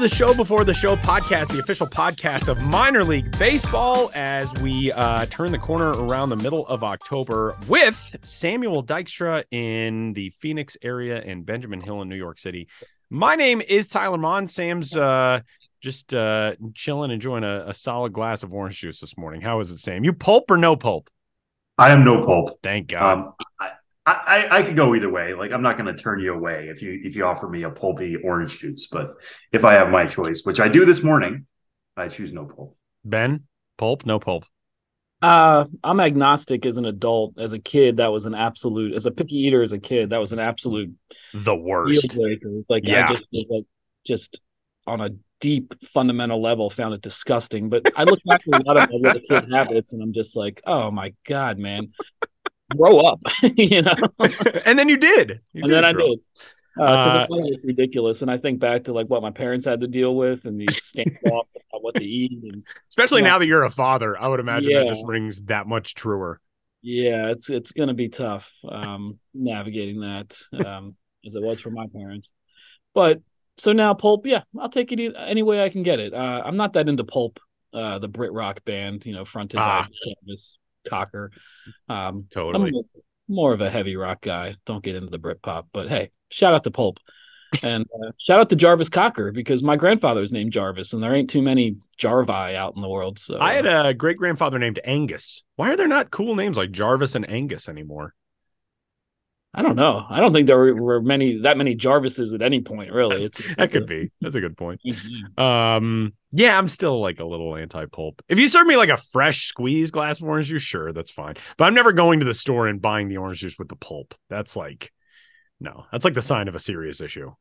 The Show Before the Show podcast, the official podcast of minor league baseball, as we uh, turn the corner around the middle of October with Samuel Dykstra in the Phoenix area and Benjamin Hill in New York City. My name is Tyler Maun. Sam's uh, just uh, chilling, enjoying a, a solid glass of orange juice this morning. How is it, Sam? You pulp or no pulp? I am no pulp. Thank God. Um, I, I, I could go either way. Like I'm not going to turn you away if you if you offer me a pulpy orange juice. But if I have my choice, which I do this morning, I choose no pulp. ben, pulp, no pulp. Uh, I'm agnostic as an adult. As a kid, that was an absolute. As a picky eater, as a kid, that was an absolute The worst. Like Yeah. I just like, just on a deep fundamental level, found it disgusting. But I look back at a lot of my little kid habits, and I'm just like, oh my god, man, grow up, you know. and then you did. You and then I did. Because Uh, I thought ridiculous, and I think back to like what my parents had to deal with, and these standoffs about what to eat, and Especially Yeah. now that you're a father, I would imagine that just rings that much truer. Yeah, it's it's gonna be tough um navigating that um as it was for my parents. But so now pulp, yeah, I'll take it any way I can get it. Uh I'm not that into pulp, uh the Brit rock band, you know, fronted Ah. by Canvas Cocker. Um Totally. I'm more- more of a heavy rock guy. Don't get into the Brit pop, but hey, shout out to Pulp. And uh, shout out to Jarvis Cocker because my grandfather is named Jarvis, and there ain't too many Jarvi out in the world. So I had a great grandfather named Angus. Why are there not cool names like Jarvis and Angus anymore? I don't know. I don't think there were, many that many Jarvises at any point, really. It's That could be. That's a good point. Um, yeah, I'm still like a little anti-pulp. If you serve me like a fresh squeezed glass of orange juice, sure, that's fine. But I'm never going to the store and buying the orange juice with the pulp. That's like, no, that's like the sign of a serious issue.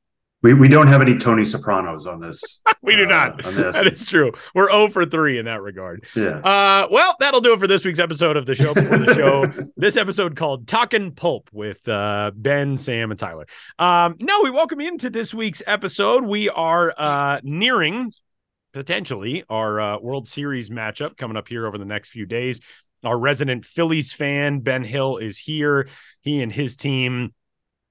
We we don't have any Tony Sopranos on this. We do uh, not. on this. That is true. We're 0 for 3 in that regard. yeah. Uh, well, that'll do it for this week's episode of the show before the show. this episode called Talking Pulp with uh, Ben, Sam, and Tyler. Um, no, we welcome you into this week's episode. We are uh, nearing potentially our uh, World Series matchup coming up here over the next few days. Our resident Phillies fan, Ben Hill, is here. He and his team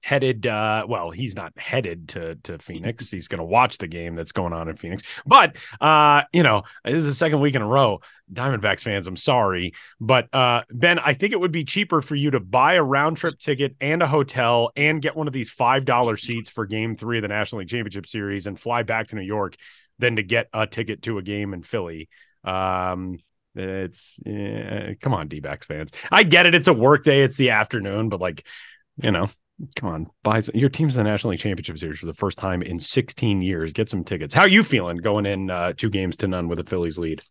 headed uh well he's not headed to to phoenix. He's going to watch the game that's going on in phoenix. But uh you know this is the second week in a row diamondbacks fans i'm sorry. But uh ben i think it would be cheaper for you to buy a round trip ticket and a hotel and get one of these five dollar seats for game three of the national league championship series and fly back to new york than to get a ticket to a game in philly. Um it's come on d-backs fans. I get it. It's a work day. It's the afternoon but like you know come on, buy some, your team's in the National League Championship Series for the first time in 16 years. Get some tickets. How are you feeling going in uh, two games to none with the Phillies lead?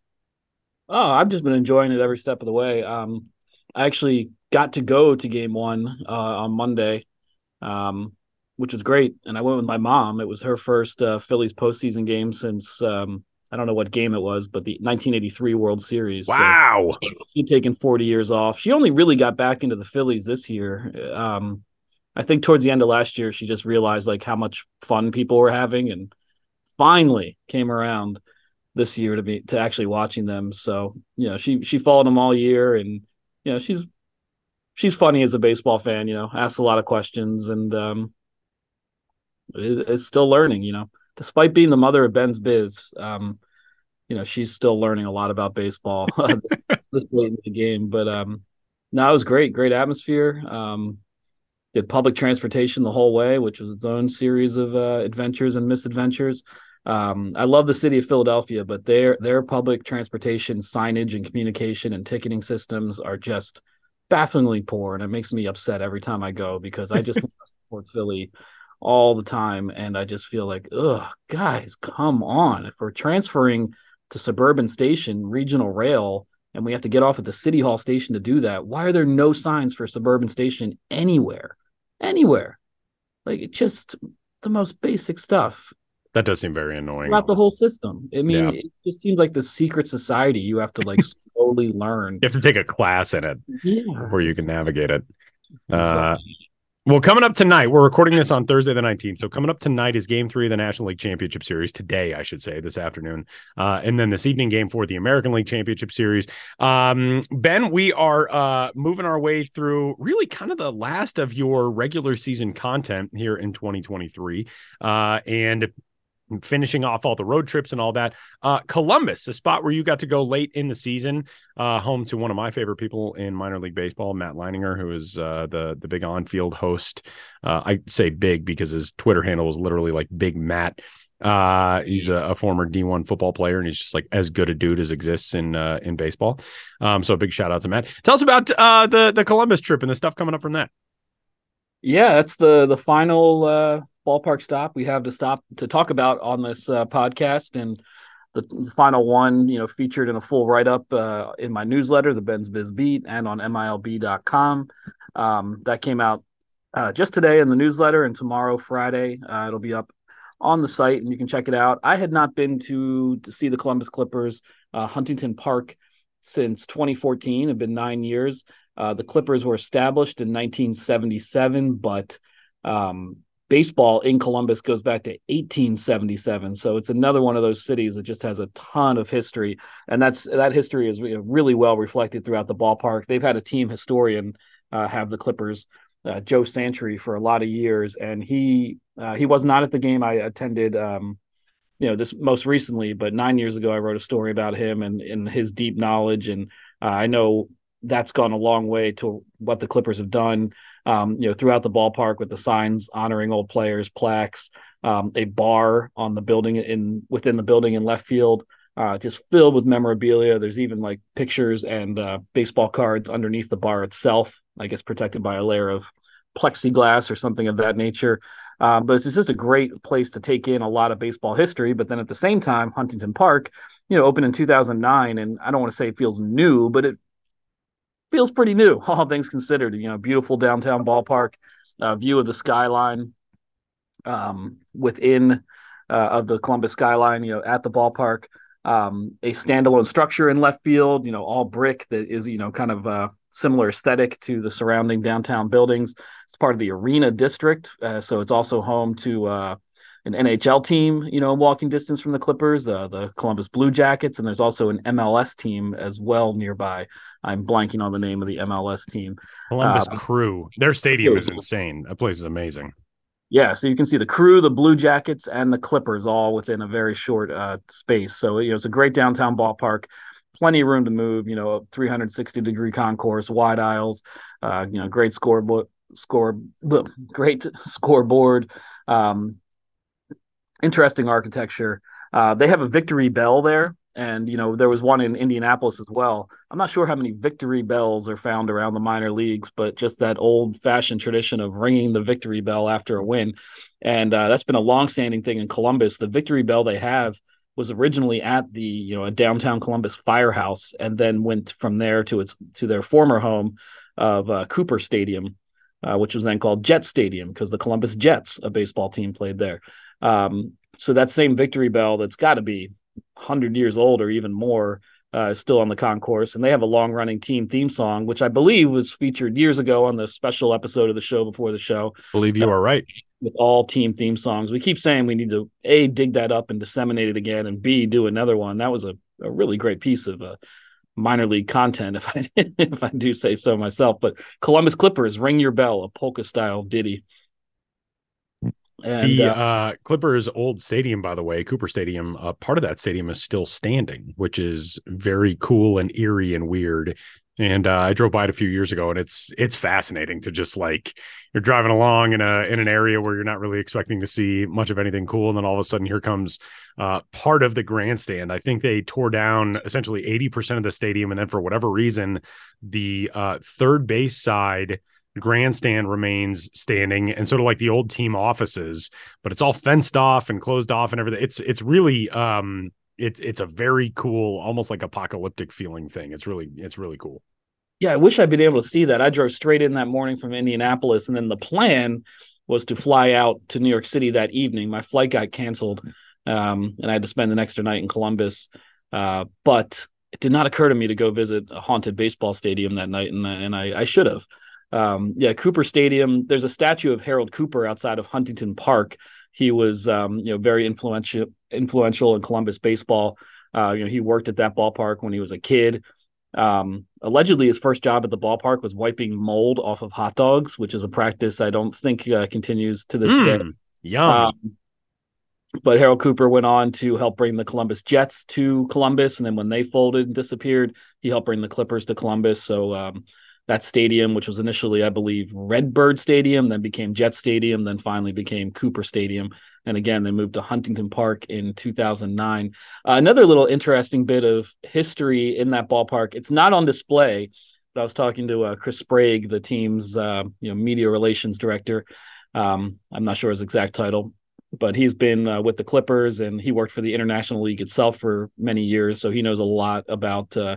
Oh, I've just been enjoying it every step of the way. Um, I actually got to go to game one uh, on Monday, um, which was great. And I went with my mom. It was her first uh, Phillies postseason game since um, I don't know what game it was, but the 1983 World Series. So Wow. she'd taken 40 years off. She only really got back into the Phillies this year. Um, I think towards the end of last year, she just realized like how much fun people were having, and finally came around this year to be to actually watching them. So you know, she she followed them all year, and you know, she's she's funny as a baseball fan. You know, asks a lot of questions, and um, is, still learning. You know, despite being the mother of Ben's biz, um, you know, she's still learning a lot about baseball this, this late in the game. But um, no, it was great, great atmosphere. Um, did public transportation the whole way, which was its own series of uh, adventures and misadventures. Um, I love the city of Philadelphia, but their their public transportation signage and communication and ticketing systems are just bafflingly poor, and it makes me upset every time I go because I just want to support Philly all the time, and I just feel like, ugh, guys, come on! If we're transferring to suburban station, regional rail, and we have to get off at the city hall station to do that, why are there no signs for suburban station anywhere? Anywhere? Like just the most basic stuff That does seem very annoying. throughout the whole system. I mean, Yeah. it just seems like the secret society. You have to like slowly learn. You have to take a class in it Yeah. before you can navigate it. Uh. Well, coming up tonight, we're recording this on Thursday the 19th. So coming up tonight is game three of the National League Championship Series today, I should say, this afternoon. Uh, and then this evening, game four, the American League Championship Series. Um, ben, we are uh, moving our way through really kind of the last of your regular season content here in 2023. Uh, and finishing off all the road trips and all that. Uh, Columbus, a spot where you got to go late in the season, uh, home to one of my favorite people in minor league baseball, Matt Leininger, who is uh, the the big on field host. Uh, I say big because his Twitter handle was literally like Big Matt. Uh, he's a, a former D1 football player, and he's just like as good a dude as exists in uh, in baseball. Um, so a big shout out to Matt. Tell us about the the Columbus trip and the stuff coming up from that. Yeah, that's the the final ballpark stop we have to stop to talk about on this uh, podcast, and the, the final one, you know, featured in a full write up uh, in my newsletter, the Ben's Biz Beat, and on MILB.com. Um, that came out uh, just today in the newsletter, and tomorrow, Friday, uh, it'll be up on the site, and you can check it out. I had not been to to see the Columbus Clippers, uh, Huntington Park, since 2014. It's been nine years. Uh, the Clippers were established in 1977, but um, baseball in Columbus goes back to 1877. So it's another one of those cities that just has a ton of history, and that's that history is really well reflected throughout the ballpark. They've had a team historian uh, have the Clippers, uh, Joe Santry, for a lot of years, and he uh, he was not at the game I attended. Um, you know this most recently, but nine years ago, I wrote a story about him and, and his deep knowledge, and uh, I know that's gone a long way to what the Clippers have done. Um, you know, throughout the ballpark with the signs honoring old players, plaques, um, a bar on the building in within the building in left field, uh, just filled with memorabilia. There's even like pictures and uh, baseball cards underneath the bar itself. I guess protected by a layer of plexiglass or something of that nature. Um, but it's just a great place to take in a lot of baseball history. But then at the same time, Huntington Park, you know, opened in 2009, and I don't want to say it feels new, but it feels pretty new, all things considered. You know, beautiful downtown ballpark, uh, view of the skyline um, within uh, of the Columbus skyline. You know, at the ballpark, um, a standalone structure in left field. You know, all brick that is you know kind of uh, similar aesthetic to the surrounding downtown buildings. It's part of the Arena District, uh, so it's also home to uh, an NHL team, you know, walking distance from the Clippers, uh, the Columbus Blue Jackets, and there's also an MLS team as well nearby. I'm blanking on the name of the MLS team. Columbus Uh, Crew. Their stadium is insane. That place is amazing. Yeah, so you can see the crew, the Blue Jackets, and the Clippers all within a very short uh, space. So you know, it's a great downtown ballpark. Plenty of room to move. You know, 360 degree concourse, wide aisles. Uh, you know, great scoreboard, score, great scoreboard. Um, interesting architecture. Uh, they have a Victory Bell there, and you know there was one in Indianapolis as well. I'm not sure how many Victory Bells are found around the minor leagues, but just that old-fashioned tradition of ringing the Victory Bell after a win, and uh, that's been a long-standing thing in Columbus. The Victory Bell they have was originally at the you know a downtown Columbus firehouse, and then went from there to its to their former home of uh, Cooper Stadium, uh, which was then called Jet Stadium because the Columbus Jets, a baseball team, played there. Um, so that same Victory Bell that's got to be 100 years old or even more uh, is still on the concourse. And they have a long running team theme song, which I believe was featured years ago on the special episode of the show before the show Believe you are right. with all team theme songs. We keep saying we need to A, dig that up and disseminate it again, and B, do another one. That was a, a really great piece of uh, minor league content, if I, if I do say so myself. But Columbus Clippers, Ring Your Bell, a polka style ditty. And the uh, uh, Clippers' old stadium, by the way, Cooper Stadium, uh, part of that stadium is still standing, which is very cool and eerie and weird. And uh, I drove by it a few years ago, and it's it's fascinating to just like you're driving along in a in an area where you're not really expecting to see much of anything cool, and then all of a sudden here comes uh, part of the grandstand. I think they tore down essentially eighty percent of the stadium, and then for whatever reason, the uh, third base side grandstand remains standing and sort of like the old team offices but it's all fenced off and closed off and everything it's it's really um it's it's a very cool almost like apocalyptic feeling thing it's really it's really cool yeah, I wish I'd been able to see that. I drove straight in that morning from Indianapolis, and then the plan was to fly out to New York City that evening. My flight got canceled, um, and I had to spend an extra night in Columbus. Uh, but it did not occur to me to go visit a haunted baseball stadium that night, and and I, I should have. Um, yeah, Cooper Stadium. There's a statue of Harold Cooper outside of Huntington Park. He was, um, you know, very influential influential in Columbus baseball. Uh, you know, he worked at that ballpark when he was a kid. Um, allegedly, his first job at the ballpark was wiping mold off of hot dogs, which is a practice I don't think uh, continues to this Mm, day. Yum. Um, but Harold Cooper went on to help bring the Columbus Jets to Columbus, and then when they folded and disappeared, he helped bring the Clippers to Columbus. So um, that stadium, which was initially, I believe, Redbird Stadium, then became Jet Stadium, then finally became Cooper Stadium, and again they moved to Huntington Park in 2009. Uh, another little interesting bit of history in that ballpark. It's not on display. But I was talking to uh, Chris Sprague, the team's uh, you know media relations director. Um, I'm not sure his exact title, but he's been uh, with the Clippers and he worked for the International League itself for many years, so he knows a lot about uh,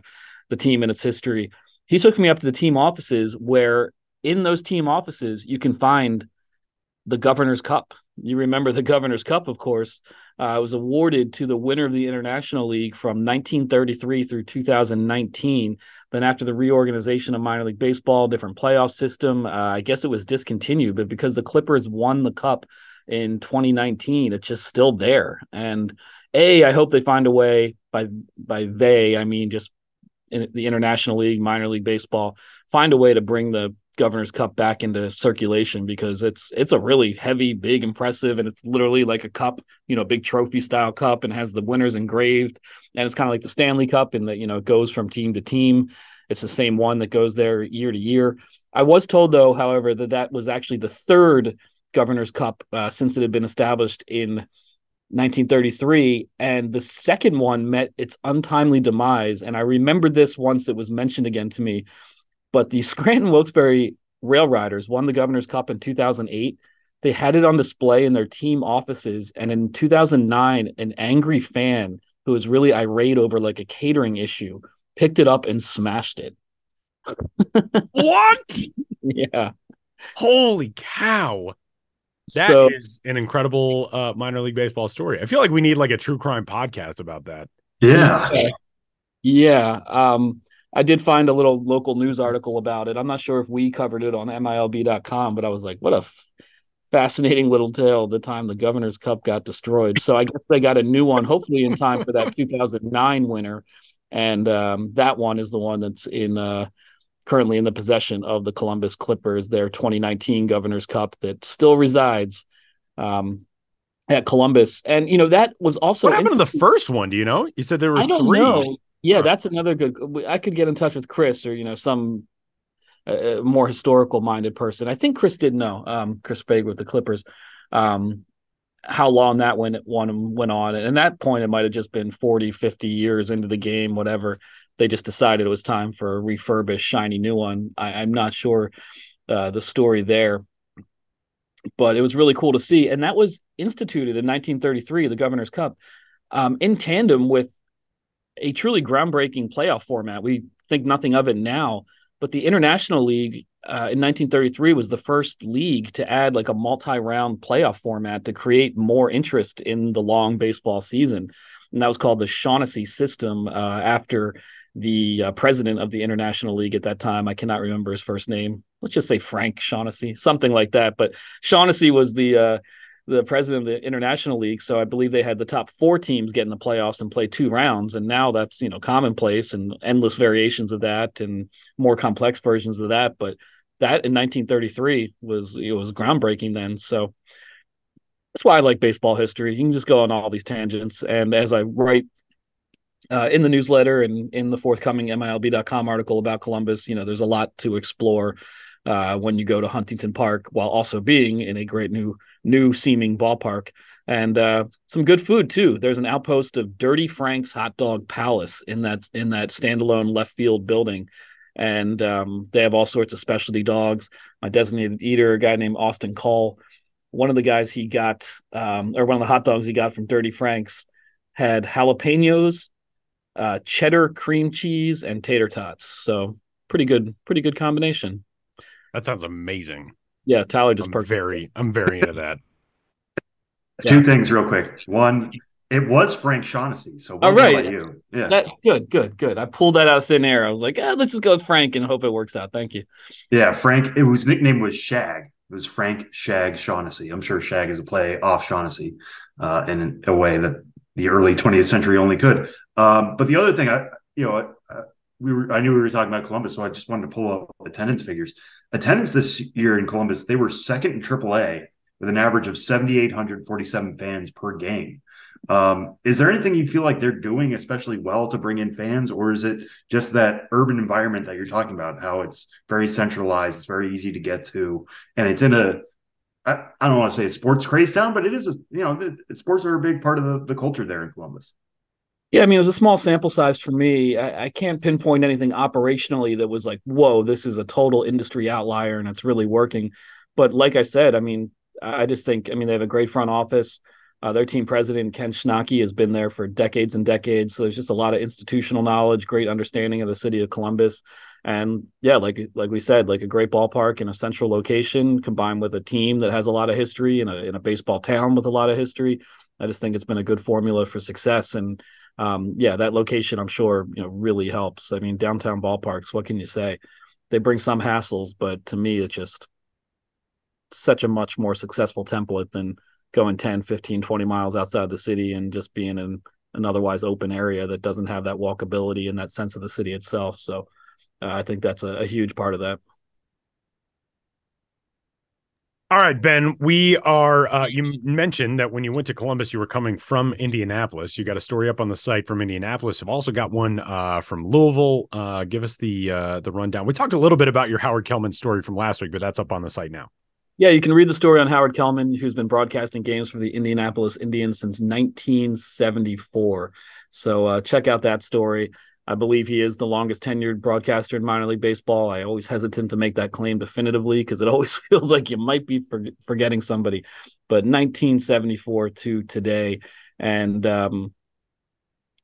the team and its history. He took me up to the team offices where in those team offices you can find the Governor's Cup. You remember the Governor's Cup, of course. Uh, was awarded to the winner of the International League from 1933 through 2019. Then, after the reorganization of minor league baseball, different playoff system, uh, I guess it was discontinued. But because the Clippers won the cup in 2019, it's just still there. And a, I hope they find a way. By by they, I mean just in the International League, minor league baseball, find a way to bring the Governor's Cup back into circulation because it's it's a really heavy, big, impressive, and it's literally like a cup, you know, big trophy style cup, and has the winners engraved, and it's kind of like the Stanley Cup and that you know it goes from team to team. It's the same one that goes there year to year. I was told though, however, that that was actually the third Governor's Cup uh, since it had been established in 1933 and the second one met its untimely demise and i remember this once it was mentioned again to me but the scranton wilkes-barre rail riders won the governor's cup in 2008 they had it on display in their team offices and in 2009 an angry fan who was really irate over like a catering issue picked it up and smashed it what? yeah Holy cow. That is so an incredible uh, minor league baseball story. I feel like we need like a true crime podcast about that. Yeah. Yeah. Um, I did find a little local news article about it. I'm not sure if we covered it on MILB.com, but I was like, what a f- fascinating little tale the time the Governor's Cup got destroyed. So I guess they got a new one, hopefully in time for that 2009 winner. And um, that one is the one that's in uh, currently in the possession of the Columbus Clippers, their 2019 Governor's Cup that still resides um, at Columbus. And, you know, that was also what happened to the first one? Do you know? You said there were three. know. Yeah, Huh. that's another good. I could get in touch with Chris or you know some uh, more historical minded person. I think Chris did know. Um, Chris Sprague with the Clippers. Um, how long that went one went on, and at that point it might have just been 40, 50 years into the game, whatever. They just decided it was time for a refurbished, shiny new one. I, I'm not sure uh, the story there, but it was really cool to see, and that was instituted in 1933, the Governor's Cup, um, in tandem with a truly groundbreaking playoff format. We think nothing of it now, but the International League uh, in 1933 was the first league to add like a multi-round playoff format to create more interest in the long baseball season, and that was called the Shaughnessy system. Uh, after the uh, president of the International League at that time, I cannot remember his first name. Let's just say Frank Shaughnessy, something like that. But Shaughnessy was the uh, the president of the International League. So I believe they had the top four teams get in the playoffs and play two rounds. And now that's, you know, commonplace and endless variations of that and more complex versions of that. But that in 1933 was, it was groundbreaking then. So that's why I like baseball history. You can just go on all these tangents. And as I write uh, in the newsletter and in the forthcoming MILB.com article about Columbus, you know, there's a lot to explore uh, when you go to Huntington Park while also being in a great new new seeming ballpark and uh, some good food too. There's an outpost of Dirty Frank's Hot Dog Palace in that in that standalone left field building, and um, they have all sorts of specialty dogs. My designated eater, a guy named Austin Call, one of the guys he got, um, or one of the hot dogs he got from Dirty Frank's, had jalapenos, uh, cheddar cream cheese, and tater tots. So pretty good, pretty good combination. That sounds amazing. Yeah, Tyler just I'm perked. very, I'm very into that. Two Yeah. things real quick. One, It was Frank Shaughnessy. So All right. you. Yeah. That, good, good, good. I pulled that out of thin air. I was like, ah, let's just go with Frank and hope it works out. Thank you. Yeah, Frank. It was nickname was Shag. It was Frank Shag Shaughnessy. I'm sure Shag is a play off Shaughnessy uh, in a way that the early 20th century only could. Um, but the other thing, I you know, uh, we were I knew we were talking about Columbus, so I just wanted to pull up attendance figures. Attendance this year in Columbus, they were second in AAA with an average of 7,847 fans per game. Um, is there anything you feel like they're doing especially well to bring in fans, or is it just that urban environment that you're talking about? How it's very centralized, it's very easy to get to, and it's in a I, I don't want to say it's sports craze town, but it is a you know the, sports are a big part of the, the culture there in Columbus. Yeah, I mean, it was a small sample size for me. I, I, can't pinpoint anything operationally that was like, whoa, this is a total industry outlier and it's really working. But like I said, I mean, I just think, I mean, they have a great front office. Uh, their team president Ken Schnacke has been there for decades and decades. So there's just a lot of institutional knowledge, great understanding of the city of Columbus, and yeah, like like we said, like a great ballpark in a central location, combined with a team that has a lot of history in a in a baseball town with a lot of history. I just think it's been a good formula for success. And um, yeah, that location I'm sure you know really helps. I mean, downtown ballparks, what can you say? They bring some hassles, but to me, it's just such a much more successful template than going 10 15 20 miles outside the city and just being in an otherwise open area that doesn't have that walkability and that sense of the city itself so uh, i think that's a, a huge part of that all right, Ben, we are. Uh, you mentioned that when you went to Columbus, you were coming from Indianapolis. You got a story up on the site from Indianapolis. You've also got one uh, from Louisville. Uh, give us the uh, the rundown. We talked a little bit about your Howard Kellman story from last week, but that's up on the site now. Yeah, you can read the story on Howard Kellman, who's been broadcasting games for the Indianapolis Indians since 1974. So uh, check out that story. I believe he is the longest tenured broadcaster in minor league baseball. I always hesitant to make that claim definitively because it always feels like you might be for, forgetting somebody. But 1974 to today, and um,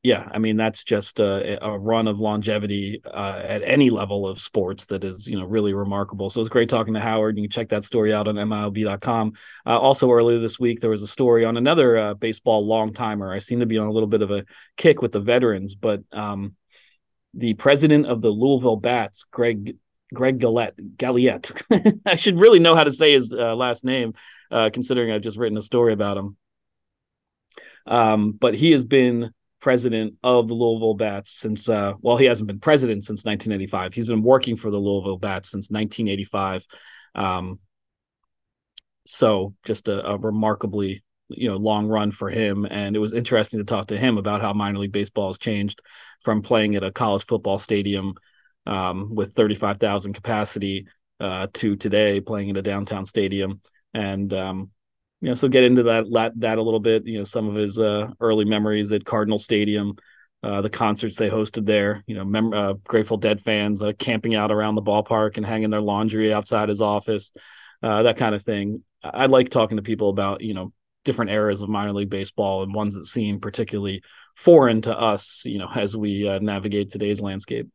yeah, I mean that's just a, a run of longevity uh, at any level of sports that is you know really remarkable. So it's great talking to Howard. You can check that story out on MILB.com. Uh, also earlier this week there was a story on another uh, baseball long timer. I seem to be on a little bit of a kick with the veterans, but um, the president of the Louisville Bats, Greg Greg Galiette. I should really know how to say his uh, last name, uh, considering I've just written a story about him. Um, but he has been president of the Louisville Bats since uh, well he hasn't been president since 1985 he's been working for the Louisville Bats since 1985 um, so just a, a, remarkably you know long run for him. And it was interesting to talk to him about how minor league baseball has changed from playing at a college football stadium um, with 35,000 capacity uh, to today playing in a downtown stadium. And um, you know, so get into that that a little bit. You know, some of his uh, early memories at Cardinal Stadium, uh, the concerts they hosted there. You know, mem- uh, Grateful Dead fans uh, camping out around the ballpark and hanging their laundry outside his office, uh, that kind of thing. I like talking to people about you know different eras of minor league baseball and ones that seem particularly foreign to us. You know, as we uh, navigate today's landscape.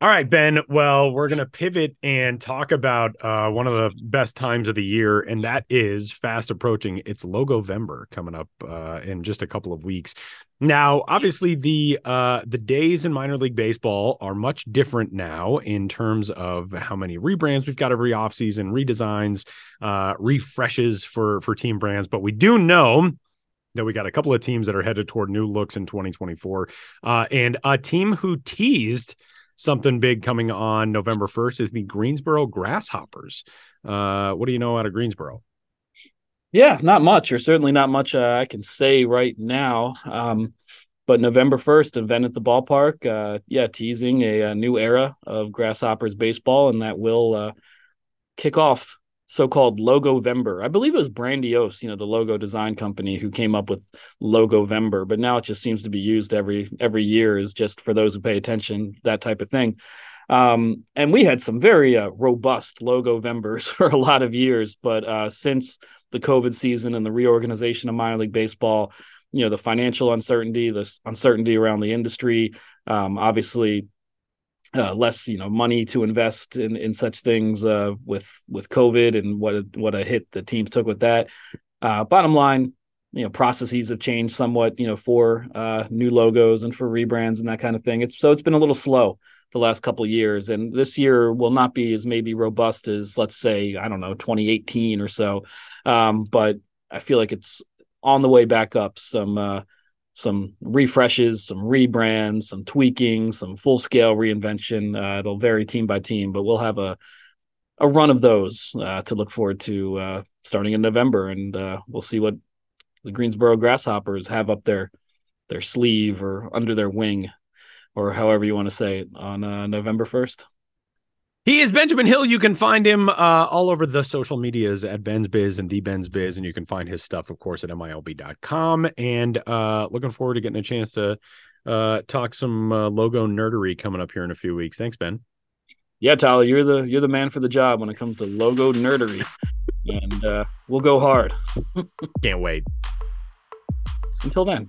All right, Ben. Well, we're going to pivot and talk about uh, one of the best times of the year, and that is fast approaching. It's Logo Logovember coming up uh, in just a couple of weeks. Now, obviously, the uh, the days in minor league baseball are much different now in terms of how many rebrands we've got every offseason, redesigns, uh, refreshes for for team brands. But we do know that we got a couple of teams that are headed toward new looks in 2024, uh, and a team who teased – something big coming on November 1st is the Greensboro Grasshoppers. Uh, what do you know out of Greensboro? Yeah, not much, or certainly not much uh, I can say right now. Um, but November 1st, event at the ballpark. Uh, yeah, teasing a, a, new era of Grasshoppers baseball, and that will uh, kick off so-called Logovember. I believe it was Brandiose, you know, the logo design company who came up with Logovember, but now it just seems to be used every every year is just for those who pay attention, that type of thing. Um, and we had some very uh, robust Logovembers for a lot of years, but uh, since the COVID season and the reorganization of minor league baseball, you know, the financial uncertainty, the uncertainty around the industry, um, obviously uh, less you know money to invest in in such things uh, with with COVID and what a, what a hit the teams took with that. Uh, bottom line, you know processes have changed somewhat you know for uh, new logos and for rebrands and that kind of thing. It's so it's been a little slow the last couple years. And this year will not be as maybe robust as let's say i don't know 2018 or so. Um, but i feel like it's on the way back up some uh, some refreshes some rebrands some tweaking some full scale reinvention uh, it'll vary team by team but we'll have a a run of those uh, to look forward to uh, starting in November, and uh, we'll see what the Greensboro Grasshoppers have up their their sleeve or under their wing, or however you want to say it, on uh, November first. He is Benjamin Hill. You can find him uh, all over the social medias at Ben's Biz and the Ben's Biz, and you can find his stuff, of course, at milb.com. And uh, looking forward to getting a chance to uh, talk some uh, logo nerdery coming up here in a few weeks. Thanks, Ben. Yeah, Tyler, you're the you're the man for the job when it comes to logo nerdery, and uh, we'll go hard. Can't wait. Until then.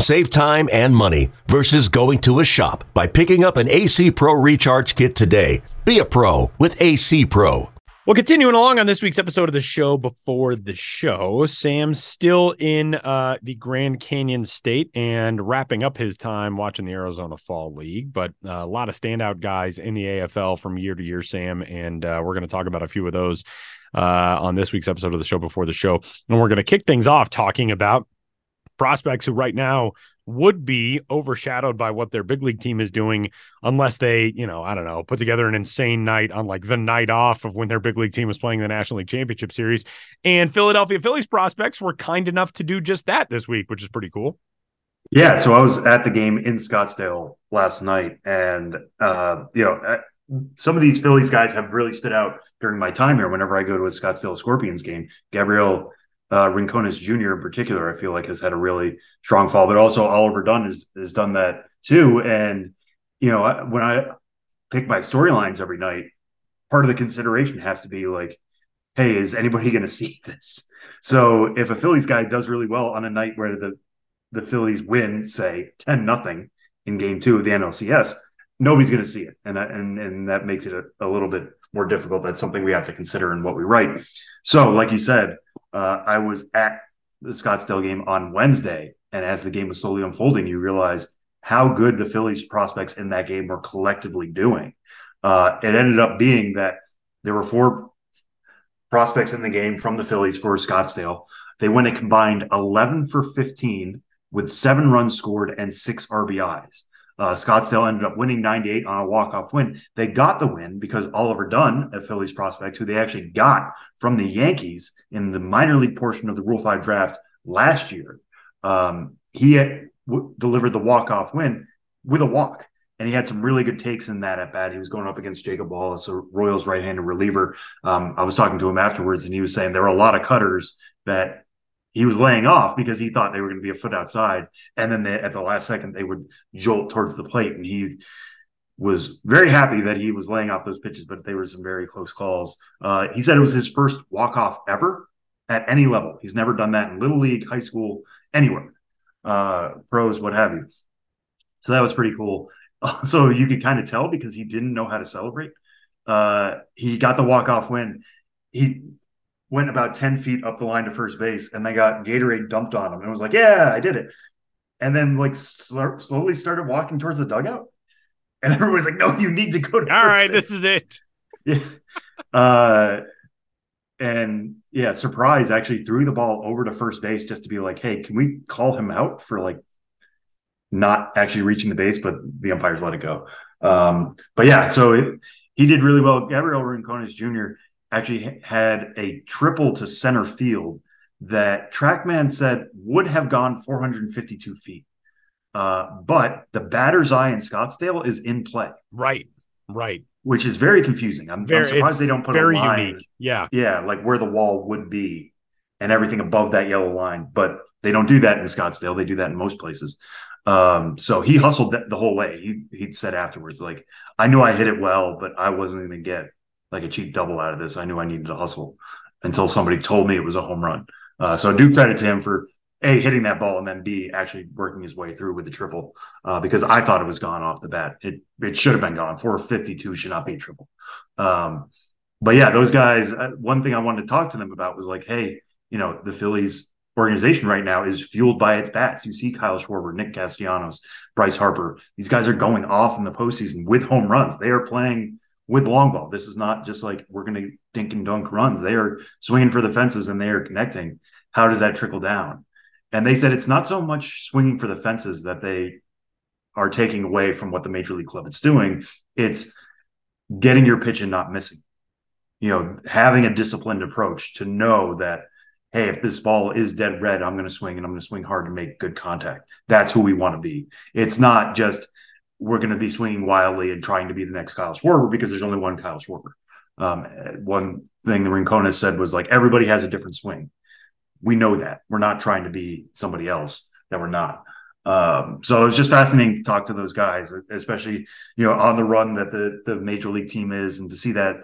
Save time and money versus going to a shop by picking up an AC Pro Recharge Kit today. Be a pro with AC Pro. Well, continuing along on this week's episode of the show before the show, Sam's still in uh, the Grand Canyon State and wrapping up his time watching the Arizona Fall League. But uh, a lot of standout guys in the AFL from year to year, Sam, and uh, we're going to talk about a few of those uh, on this week's episode of the show before the show. And we're going to kick things off talking about prospects who right now would be overshadowed by what their big league team is doing unless they, you know, I don't know, put together an insane night on like the night off of when their big league team was playing the National League Championship Series. And Philadelphia Phillies prospects were kind enough to do just that this week, which is pretty cool. Yeah, so I was at the game in Scottsdale last night, and uh, you know, uh, some of these Phillies guys have really stood out during my time here. Whenever I go to a Scottsdale Scorpions game, Gabriel uh, Rincones Jr. in particular, I feel like has had a really strong fall, but also Oliver Dunn has, has done that too. And, you know, when I pick my storylines every night, part of the consideration has to be like, hey, is anybody going to see this? So if a Phillies guy does really well on a night where the, the Phillies win, say 10 nothing in game two of the NLCS, nobody's going to see it. And, and, and that makes it a, a little bit more difficult. That's something we have to consider in what we write. So, like you said, uh, I was at the Scottsdale game on Wednesday, and as the game was slowly unfolding, you realize how good the Phillies prospects in that game were collectively doing. Uh, it ended up being that there were four prospects in the game from the Phillies for Scottsdale. They went a combined 11 for 15 with seven runs scored and six RBIs. Uh, Scottsdale ended up winning 98 on a walk-off win. They got the win because Oliver Dunn, a Phillies prospect, who they actually got from the Yankees in the minor league portion of the Rule 5 draft last year, um, he w- delivered the walk-off win with a walk. And he had some really good takes in that at bat. He was going up against Jacob Wallace, a Royals right-handed reliever. Um, I was talking to him afterwards, and he was saying there were a lot of cutters that he was laying off because he thought they were going to be a foot outside, and then they, at the last second they would jolt towards the plate, and he was very happy that he was laying off those pitches, but they were some very close calls. Uh, he said it was his first walk off ever at any level. He's never done that in little league, high school, anywhere, uh, pros, what have you. So that was pretty cool. So you could kind of tell because he didn't know how to celebrate. Uh, he got the walk off win. He went about 10 feet up the line to first base and they got Gatorade dumped on him and was like, Yeah, I did it. And then like sl- slowly started walking towards the dugout. And everybody's like, No, you need to go to All right, base. this is it. Yeah. Uh, and yeah, surprise actually threw the ball over to first base just to be like, Hey, can we call him out for like not actually reaching the base, but the umpires let it go. Um, but yeah, so it, he did really well. Gabriel Rincones Jr. actually had a triple to center field that TrackMan said would have gone 452 feet. Uh, but the batter's eye in Scottsdale is in play. Right, right. Which is very confusing. I'm, very, I'm surprised they don't put very a line. Unique. Yeah, yeah, like where the wall would be, and everything above that yellow line. But they don't do that in Scottsdale. They do that in most places. Um, so he hustled the whole way. He he said afterwards, like, I knew I hit it well, but I wasn't going to get like a cheap double out of this. I knew I needed to hustle until somebody told me it was a home run. Uh, so I do credit to him for a hitting that ball and then b actually working his way through with the triple uh, because I thought it was gone off the bat. It it should have been gone. 452 should not be a triple. Um, but yeah, those guys. Uh, one thing I wanted to talk to them about was like, hey, you know, the Phillies organization right now is fueled by its bats. You see Kyle Schwarber, Nick Castellanos, Bryce Harper. These guys are going off in the postseason with home runs. They are playing with long ball. This is not just like we're going to dink and dunk runs. They are swinging for the fences and they are connecting. How does that trickle down? And they said it's not so much swinging for the fences that they are taking away from what the major league club is doing. It's getting your pitch and not missing. You know, having a disciplined approach to know that hey, if this ball is dead red, I'm going to swing and I'm going to swing hard to make good contact. That's who we want to be. It's not just we're going to be swinging wildly and trying to be the next Kyle Schwarber because there's only one Kyle Schwarber. Um, one thing the Rincona said was like everybody has a different swing. We know that we're not trying to be somebody else that we're not. Um, so it's just fascinating to talk to those guys, especially you know on the run that the the major league team is, and to see that,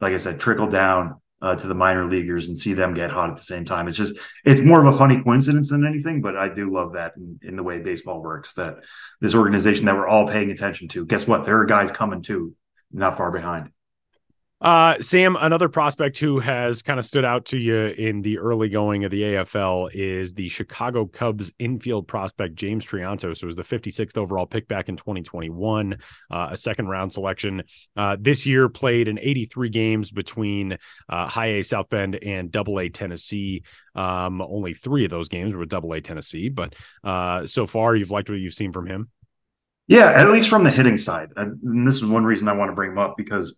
like I said, trickle down uh, to the minor leaguers and see them get hot at the same time. It's just it's more of a funny coincidence than anything, but I do love that in, in, the way baseball works. That this organization that we're all paying attention to. Guess what? There are guys coming too, not far behind. Uh, Sam, another prospect who has kind of stood out to you in the early going of the AFL is the Chicago Cubs infield prospect James Triantos, who was the 56th overall pick back in 2021, uh, a second round selection. Uh, this year played in 83 games between uh, High A South Bend and Double A Tennessee. Um, only three of those games were Double A Tennessee, but uh, so far you've liked what you've seen from him. Yeah, at least from the hitting side. And this is one reason I want to bring him up because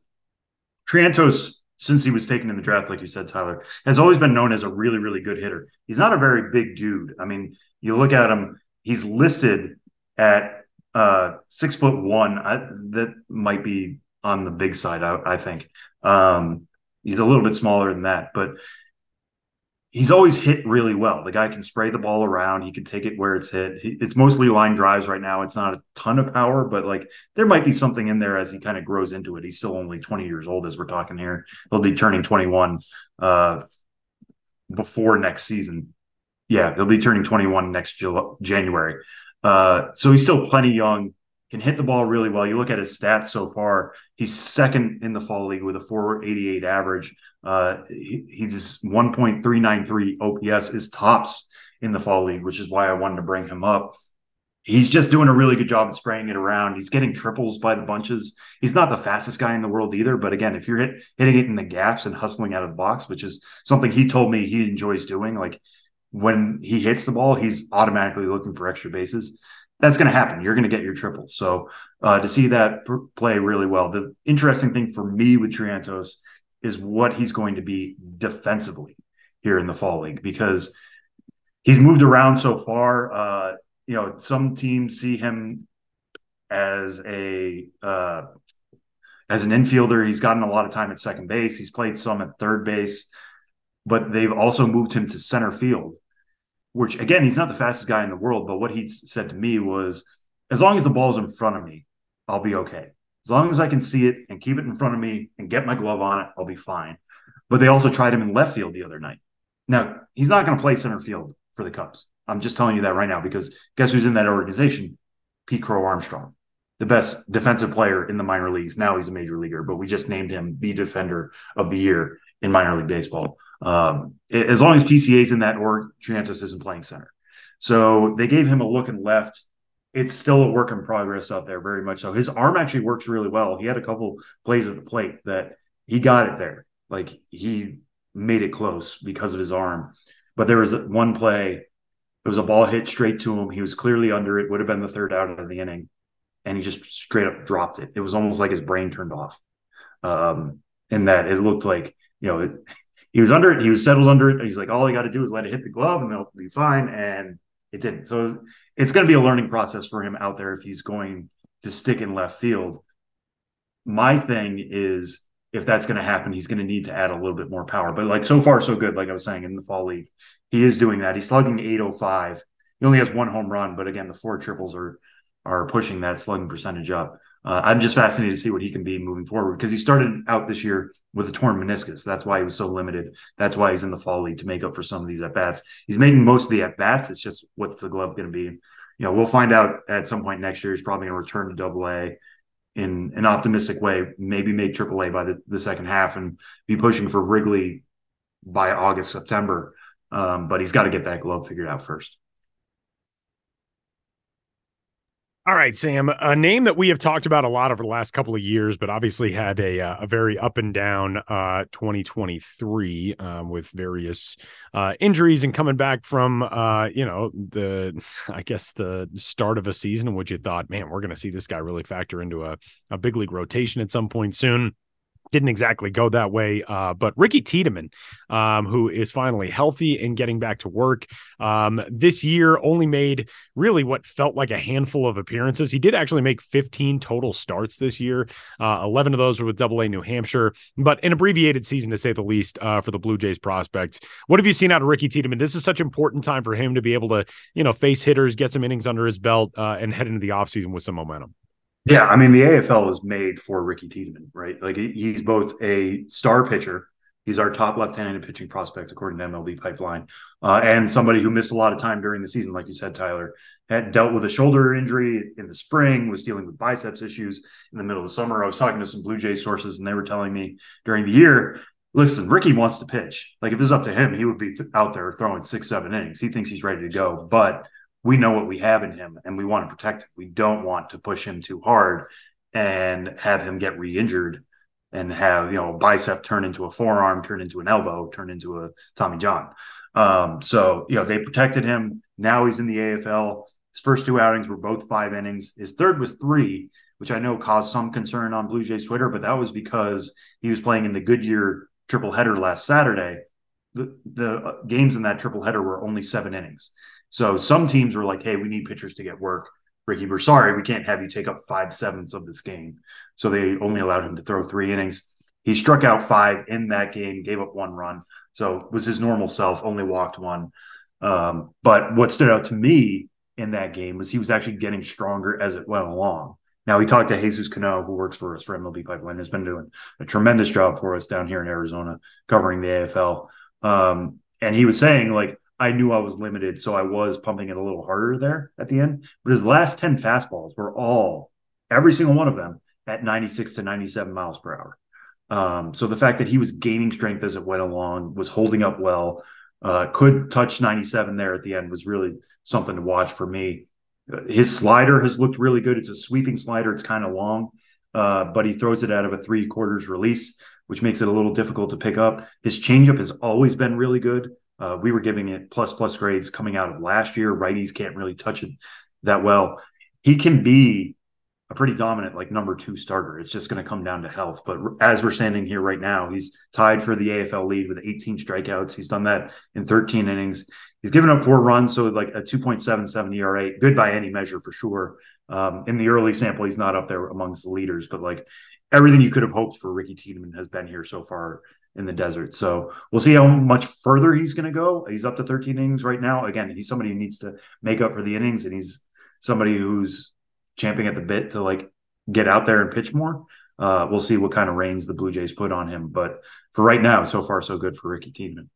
Triantos, since he was taken in the draft, like you said, Tyler, has always been known as a really, really good hitter. He's not a very big dude. I mean, you look at him, he's listed at uh, six foot one. I, that might be on the big side, I, I think. Um, he's a little bit smaller than that, but he's always hit really well. The guy can spray the ball around. He can take it where it's hit. He, it's mostly line drives right now. It's not a ton of power, but like there might be something in there as he kind of grows into it. He's still only 20 years old as we're talking here. He'll be turning 21 uh, before next season. Yeah, he'll be turning 21 next January. Uh, so he's still plenty young can hit the ball really well. You look at his stats so far; he's second in the fall league with a 488 average. Uh, he, he's 1.393 OPS is tops in the fall league, which is why I wanted to bring him up. He's just doing a really good job of spraying it around. He's getting triples by the bunches. He's not the fastest guy in the world either, but again, if you're hit, hitting it in the gaps and hustling out of the box, which is something he told me he enjoys doing, like when he hits the ball, he's automatically looking for extra bases that's going to happen. You're going to get your triples. So uh, to see that play really well. The interesting thing for me with Triantos is what he's going to be defensively here in the fall league because he's moved around so far. Uh, you know, some teams see him as a uh, as an infielder. He's gotten a lot of time at second base. He's played some at third base, but they've also moved him to center field which again, he's not the fastest guy in the world, but what he said to me was, as long as the ball's in front of me, I'll be okay. As long as I can see it and keep it in front of me and get my glove on it, I'll be fine. But they also tried him in left field the other night. Now, he's not going to play center field for the Cubs. I'm just telling you that right now because guess who's in that organization? Pete Crow Armstrong, the best defensive player in the minor leagues. Now he's a major leaguer, but we just named him the defender of the year in minor league baseball. Um, as long as PCA's in that org, Triantos isn't playing center. So they gave him a look and left. It's still a work in progress out there, very much so. His arm actually works really well. He had a couple plays at the plate that he got it there. Like he made it close because of his arm. But there was one play, it was a ball hit straight to him. He was clearly under it, would have been the third out of the inning. And he just straight up dropped it. It was almost like his brain turned off. Um, in that it looked like, you know, it, he was under it, he was settled under it. He's like, all he got to do is let it hit the glove and they'll be fine. And it didn't. So it's going to be a learning process for him out there if he's going to stick in left field. My thing is if that's going to happen, he's going to need to add a little bit more power. But like so far, so good. Like I was saying in the fall league, he is doing that. He's slugging 805. He only has one home run, but again, the four triples are are pushing that slugging percentage up. Uh, I'm just fascinated to see what he can be moving forward because he started out this year with a torn meniscus. That's why he was so limited. That's why he's in the fall league to make up for some of these at bats. He's making most of the at bats. It's just what's the glove going to be? You know, we'll find out at some point next year. He's probably going to return to Double A in an optimistic way, maybe make Triple A by the, the second half and be pushing for Wrigley by August, September. Um, but he's got to get that glove figured out first. All right, Sam, a name that we have talked about a lot over the last couple of years, but obviously had a uh, a very up and down uh, 2023 um, with various uh, injuries and coming back from uh, you know the I guess the start of a season which you thought, man, we're going to see this guy really factor into a, a big league rotation at some point soon didn't exactly go that way. Uh, but Ricky Tiedemann, um, who is finally healthy and getting back to work um, this year, only made really what felt like a handful of appearances. He did actually make 15 total starts this year. Uh, 11 of those were with Double A New Hampshire, but an abbreviated season to say the least uh, for the Blue Jays prospects. What have you seen out of Ricky Tiedemann? This is such an important time for him to be able to, you know, face hitters, get some innings under his belt, uh, and head into the offseason with some momentum. Yeah, I mean the AFL is made for Ricky Tiedemann, right? Like he's both a star pitcher. He's our top left-handed pitching prospect according to MLB Pipeline, uh, and somebody who missed a lot of time during the season, like you said, Tyler had dealt with a shoulder injury in the spring, was dealing with biceps issues in the middle of the summer. I was talking to some Blue Jays sources, and they were telling me during the year, listen, Ricky wants to pitch. Like if it was up to him, he would be th- out there throwing six, seven innings. He thinks he's ready to go, but we know what we have in him and we want to protect him. We don't want to push him too hard and have him get re-injured and have, you know, bicep turn into a forearm, turn into an elbow, turn into a Tommy John. Um, so, you know, they protected him. Now he's in the AFL. His first two outings were both five innings. His third was three, which I know caused some concern on Blue Jays Twitter, but that was because he was playing in the Goodyear triple header last Saturday. The, the games in that triple header were only seven innings. So some teams were like, hey, we need pitchers to get work. Ricky, sorry, we can't have you take up five sevenths of this game. So they only allowed him to throw three innings. He struck out five in that game, gave up one run. So was his normal self, only walked one. Um, but what stood out to me in that game was he was actually getting stronger as it went along. Now we talked to Jesus Cano, who works for us for MLB Pipeline, has been doing a tremendous job for us down here in Arizona, covering the AFL. Um, and he was saying like I knew I was limited, so I was pumping it a little harder there at the end. But his last 10 fastballs were all, every single one of them, at 96 to 97 miles per hour. Um, so the fact that he was gaining strength as it went along, was holding up well, uh, could touch 97 there at the end was really something to watch for me. His slider has looked really good. It's a sweeping slider. It's kind of long, uh, but he throws it out of a three quarters release, which makes it a little difficult to pick up. His changeup has always been really good. Uh, we were giving it plus plus grades coming out of last year. Righties can't really touch it that well. He can be a pretty dominant like number two starter. It's just going to come down to health. But as we're standing here right now, he's tied for the AFL lead with 18 strikeouts. He's done that in 13 innings. He's given up four runs, so like a 2.77 ERA, good by any measure for sure. Um, in the early sample, he's not up there amongst the leaders, but like everything you could have hoped for Ricky Tiedemann has been here so far in the desert. So we'll see how much further he's going to go. He's up to 13 innings right now. Again, he's somebody who needs to make up for the innings, and he's somebody who's champing at the bit to like get out there and pitch more. Uh, we'll see what kind of reins the Blue Jays put on him. But for right now, so far so good for Ricky Tiedemann.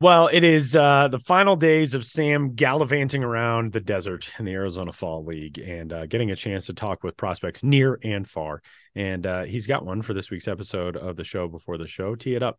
Well, it is uh, the final days of Sam gallivanting around the desert in the Arizona Fall League and uh, getting a chance to talk with prospects near and far. And uh, he's got one for this week's episode of the show before the show. Tee it up.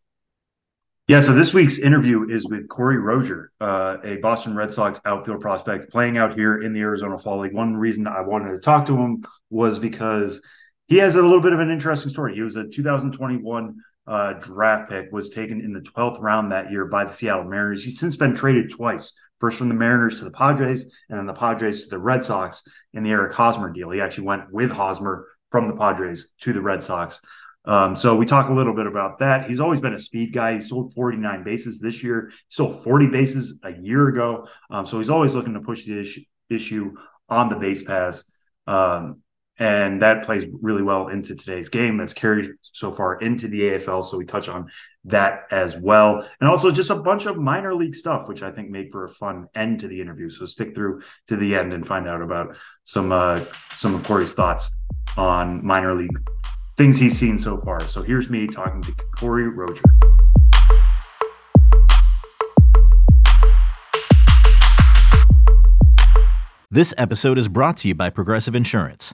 Yeah, so this week's interview is with Corey Rosier, uh, a Boston Red Sox outfield prospect playing out here in the Arizona Fall League. One reason I wanted to talk to him was because he has a little bit of an interesting story. He was a 2021 uh, draft pick, was taken in the 12th round that year by the Seattle Mariners. He's since been traded twice, first from the Mariners to the Padres, and then the Padres to the Red Sox in the Eric Hosmer deal. He actually went with Hosmer from the Padres to the Red Sox. Um, so we talk a little bit about that. He's always been a speed guy. He sold 49 bases this year. He sold 40 bases a year ago. Um, so he's always looking to push the issue, on the base pass. Um, and that plays really well into today's game. That's carried so far into the AFL. So we touch on that as well. And also just a bunch of minor league stuff, which I think made for a fun end to the interview. So stick through to the end and find out about some uh, some of Corey's thoughts on minor league things he's seen so far. So here's me talking to Corey Rosier. This episode is brought to you by Progressive Insurance.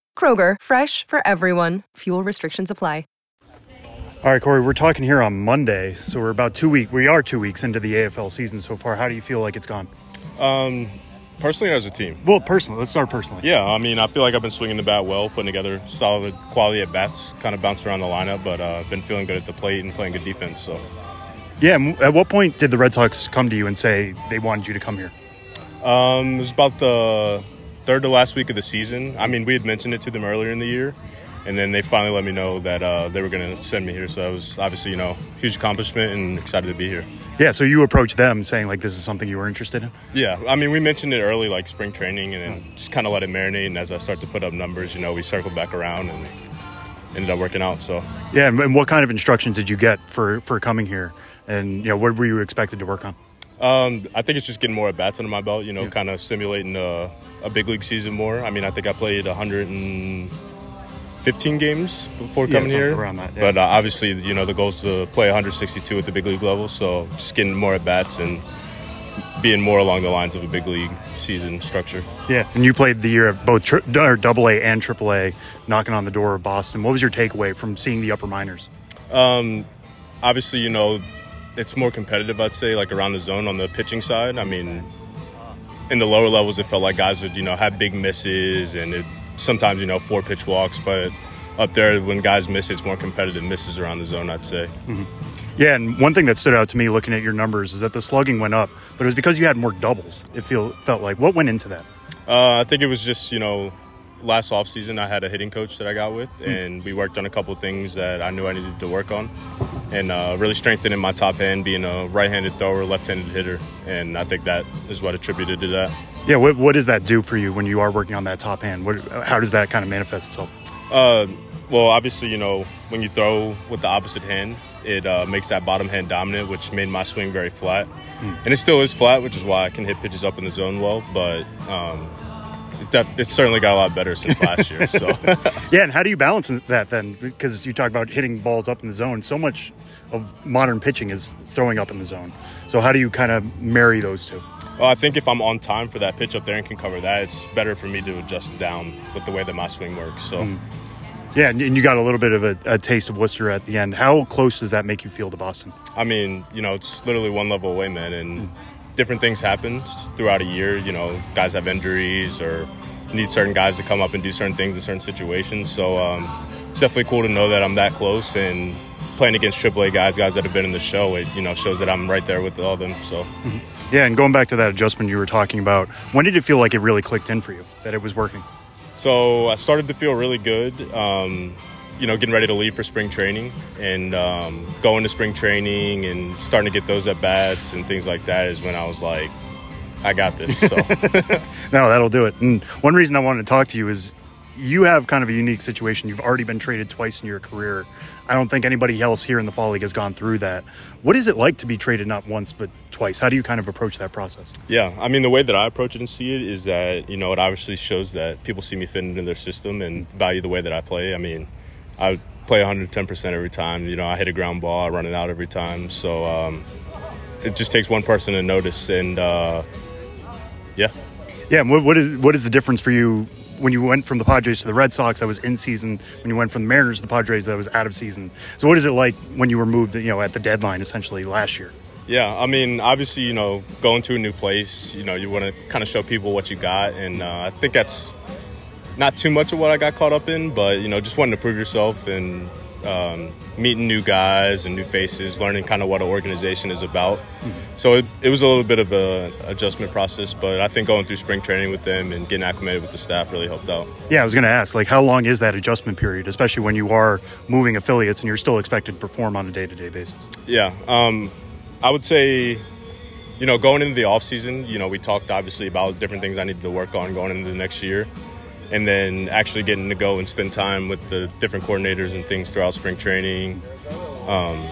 Kroger, fresh for everyone. Fuel restrictions apply. All right, Corey, we're talking here on Monday, so we're about two weeks. We are two weeks into the AFL season so far. How do you feel like it's gone? Um, personally, as a team? Well, personally. Let's start personally. Yeah, I mean, I feel like I've been swinging the bat well, putting together solid quality at bats, kind of bounced around the lineup, but uh, been feeling good at the plate and playing good defense. So, yeah. At what point did the Red Sox come to you and say they wanted you to come here? Um, it was about the third to last week of the season. I mean, we had mentioned it to them earlier in the year and then they finally let me know that uh, they were going to send me here. So it was obviously, you know, huge accomplishment and excited to be here. Yeah. So you approached them saying like this is something you were interested in. Yeah. I mean, we mentioned it early, like spring training, and then just kind of let it marinate. And as I start to put up numbers, you know, we circled back around and ended up working out. So yeah. And what kind of instructions did you get for for coming here? And you know, what were you expected to work on? Um, I think it's just getting more at bats under my belt. You know, yeah. kind of simulating a, a big league season more. I mean, I think I played 115 games before coming yeah, here. Around that, yeah. But uh, obviously, you know, the goal is to play 162 at the big league level. So just getting more at bats and being more along the lines of a big league season structure. Yeah, and you played the year of both tri- or Double A and Triple A, knocking on the door of Boston. What was your takeaway from seeing the upper minors? Um, obviously, you know, it's more competitive. I'd say, like around the zone on the pitching side. I mean, in the lower levels, it felt like guys would, you know, have big misses and it sometimes you know four pitch walks, but up there when guys miss, it's more competitive misses around the zone. I'd say. Mm-hmm. Yeah, and one thing that stood out to me looking at your numbers is that the slugging went up, but it was because you had more doubles. It feel felt like what went into that. Uh, I think it was just you know last off season I had a hitting coach that I got with, and we worked on a couple things that I knew I needed to work on, and uh, really strengthening my top hand, being a right-handed thrower, left-handed hitter, and I think that is what attributed to that. Yeah, what, what does that do for you when you are working on that top hand? What, how does that kind of manifest itself? Uh, well, obviously, you know, when you throw with the opposite hand, it uh, makes that bottom hand dominant, which made my swing very flat. Mm. And it still is flat, which is why I can hit pitches up in the zone well. But um, it def- it's certainly got a lot better since last year. So, yeah. And how do you balance that then? Because you talk about hitting balls up in the zone. So much of modern pitching is throwing up in the zone. So how do you kind of marry those two? Well, I think if I'm on time for that pitch up there and can cover that, it's better for me to adjust down with the way that my swing works. So, mm. Yeah, and you got a little bit of a, a taste of Worcester at the end. How close does that make you feel to Boston? I mean, you know, it's literally one level away, man, and different things happen throughout a year. You know, guys have injuries or need certain guys to come up and do certain things in certain situations. So um, it's definitely cool to know that I'm that close and playing against AAA guys, guys that have been in the show. It you know shows that I'm right there with all of them. So. Yeah, and going back to that adjustment you were talking about, when did it feel like it really clicked in for you that it was working? So I started to feel really good. Um, you know, getting ready to leave for spring training and um, going to spring training and starting to get those at bats and things like that is when I was like, I got this. So No, that'll do it. And one reason I wanted to talk to you is you have kind of a unique situation. You've already been traded twice in your career. I don't think anybody else here in the Fall League has gone through that. What is it like to be traded not once but twice? How do you kind of approach that process? yeah, I mean, the way that I approach it and see it is that you know it obviously shows that people see me fit into their system and value the way that I play. I mean, I play 110 percent every time. You know, I hit a ground ball, I run it out every time. So um, it just takes one person to notice, and uh, yeah. Yeah, what, what is what is the difference for you when you went from the Padres to the Red Sox that was in season, when you went from the Mariners to the Padres that was out of season? So what is it like when you were moved, you know, at the deadline essentially last year? Yeah, I mean, obviously, you know, going to a new place, you know, you want to kind of show people what you got, and uh, I think that's not too much of what I got caught up in, but you know, just wanting to prove yourself and um, meeting new guys and new faces, learning kind of what an organization is about. So it, it was a little bit of a adjustment process, but I think going through spring training with them and getting acclimated with the staff really helped out. Yeah, I was going to ask, like, how long is that adjustment period, especially when you are moving affiliates and you're still expected to perform on a day to day basis? Yeah, um, I would say, you know, going into the off season, you know, we talked obviously about different things I needed to work on going into the next year, and then actually getting to go and spend time with the different coordinators and things throughout spring training. Um,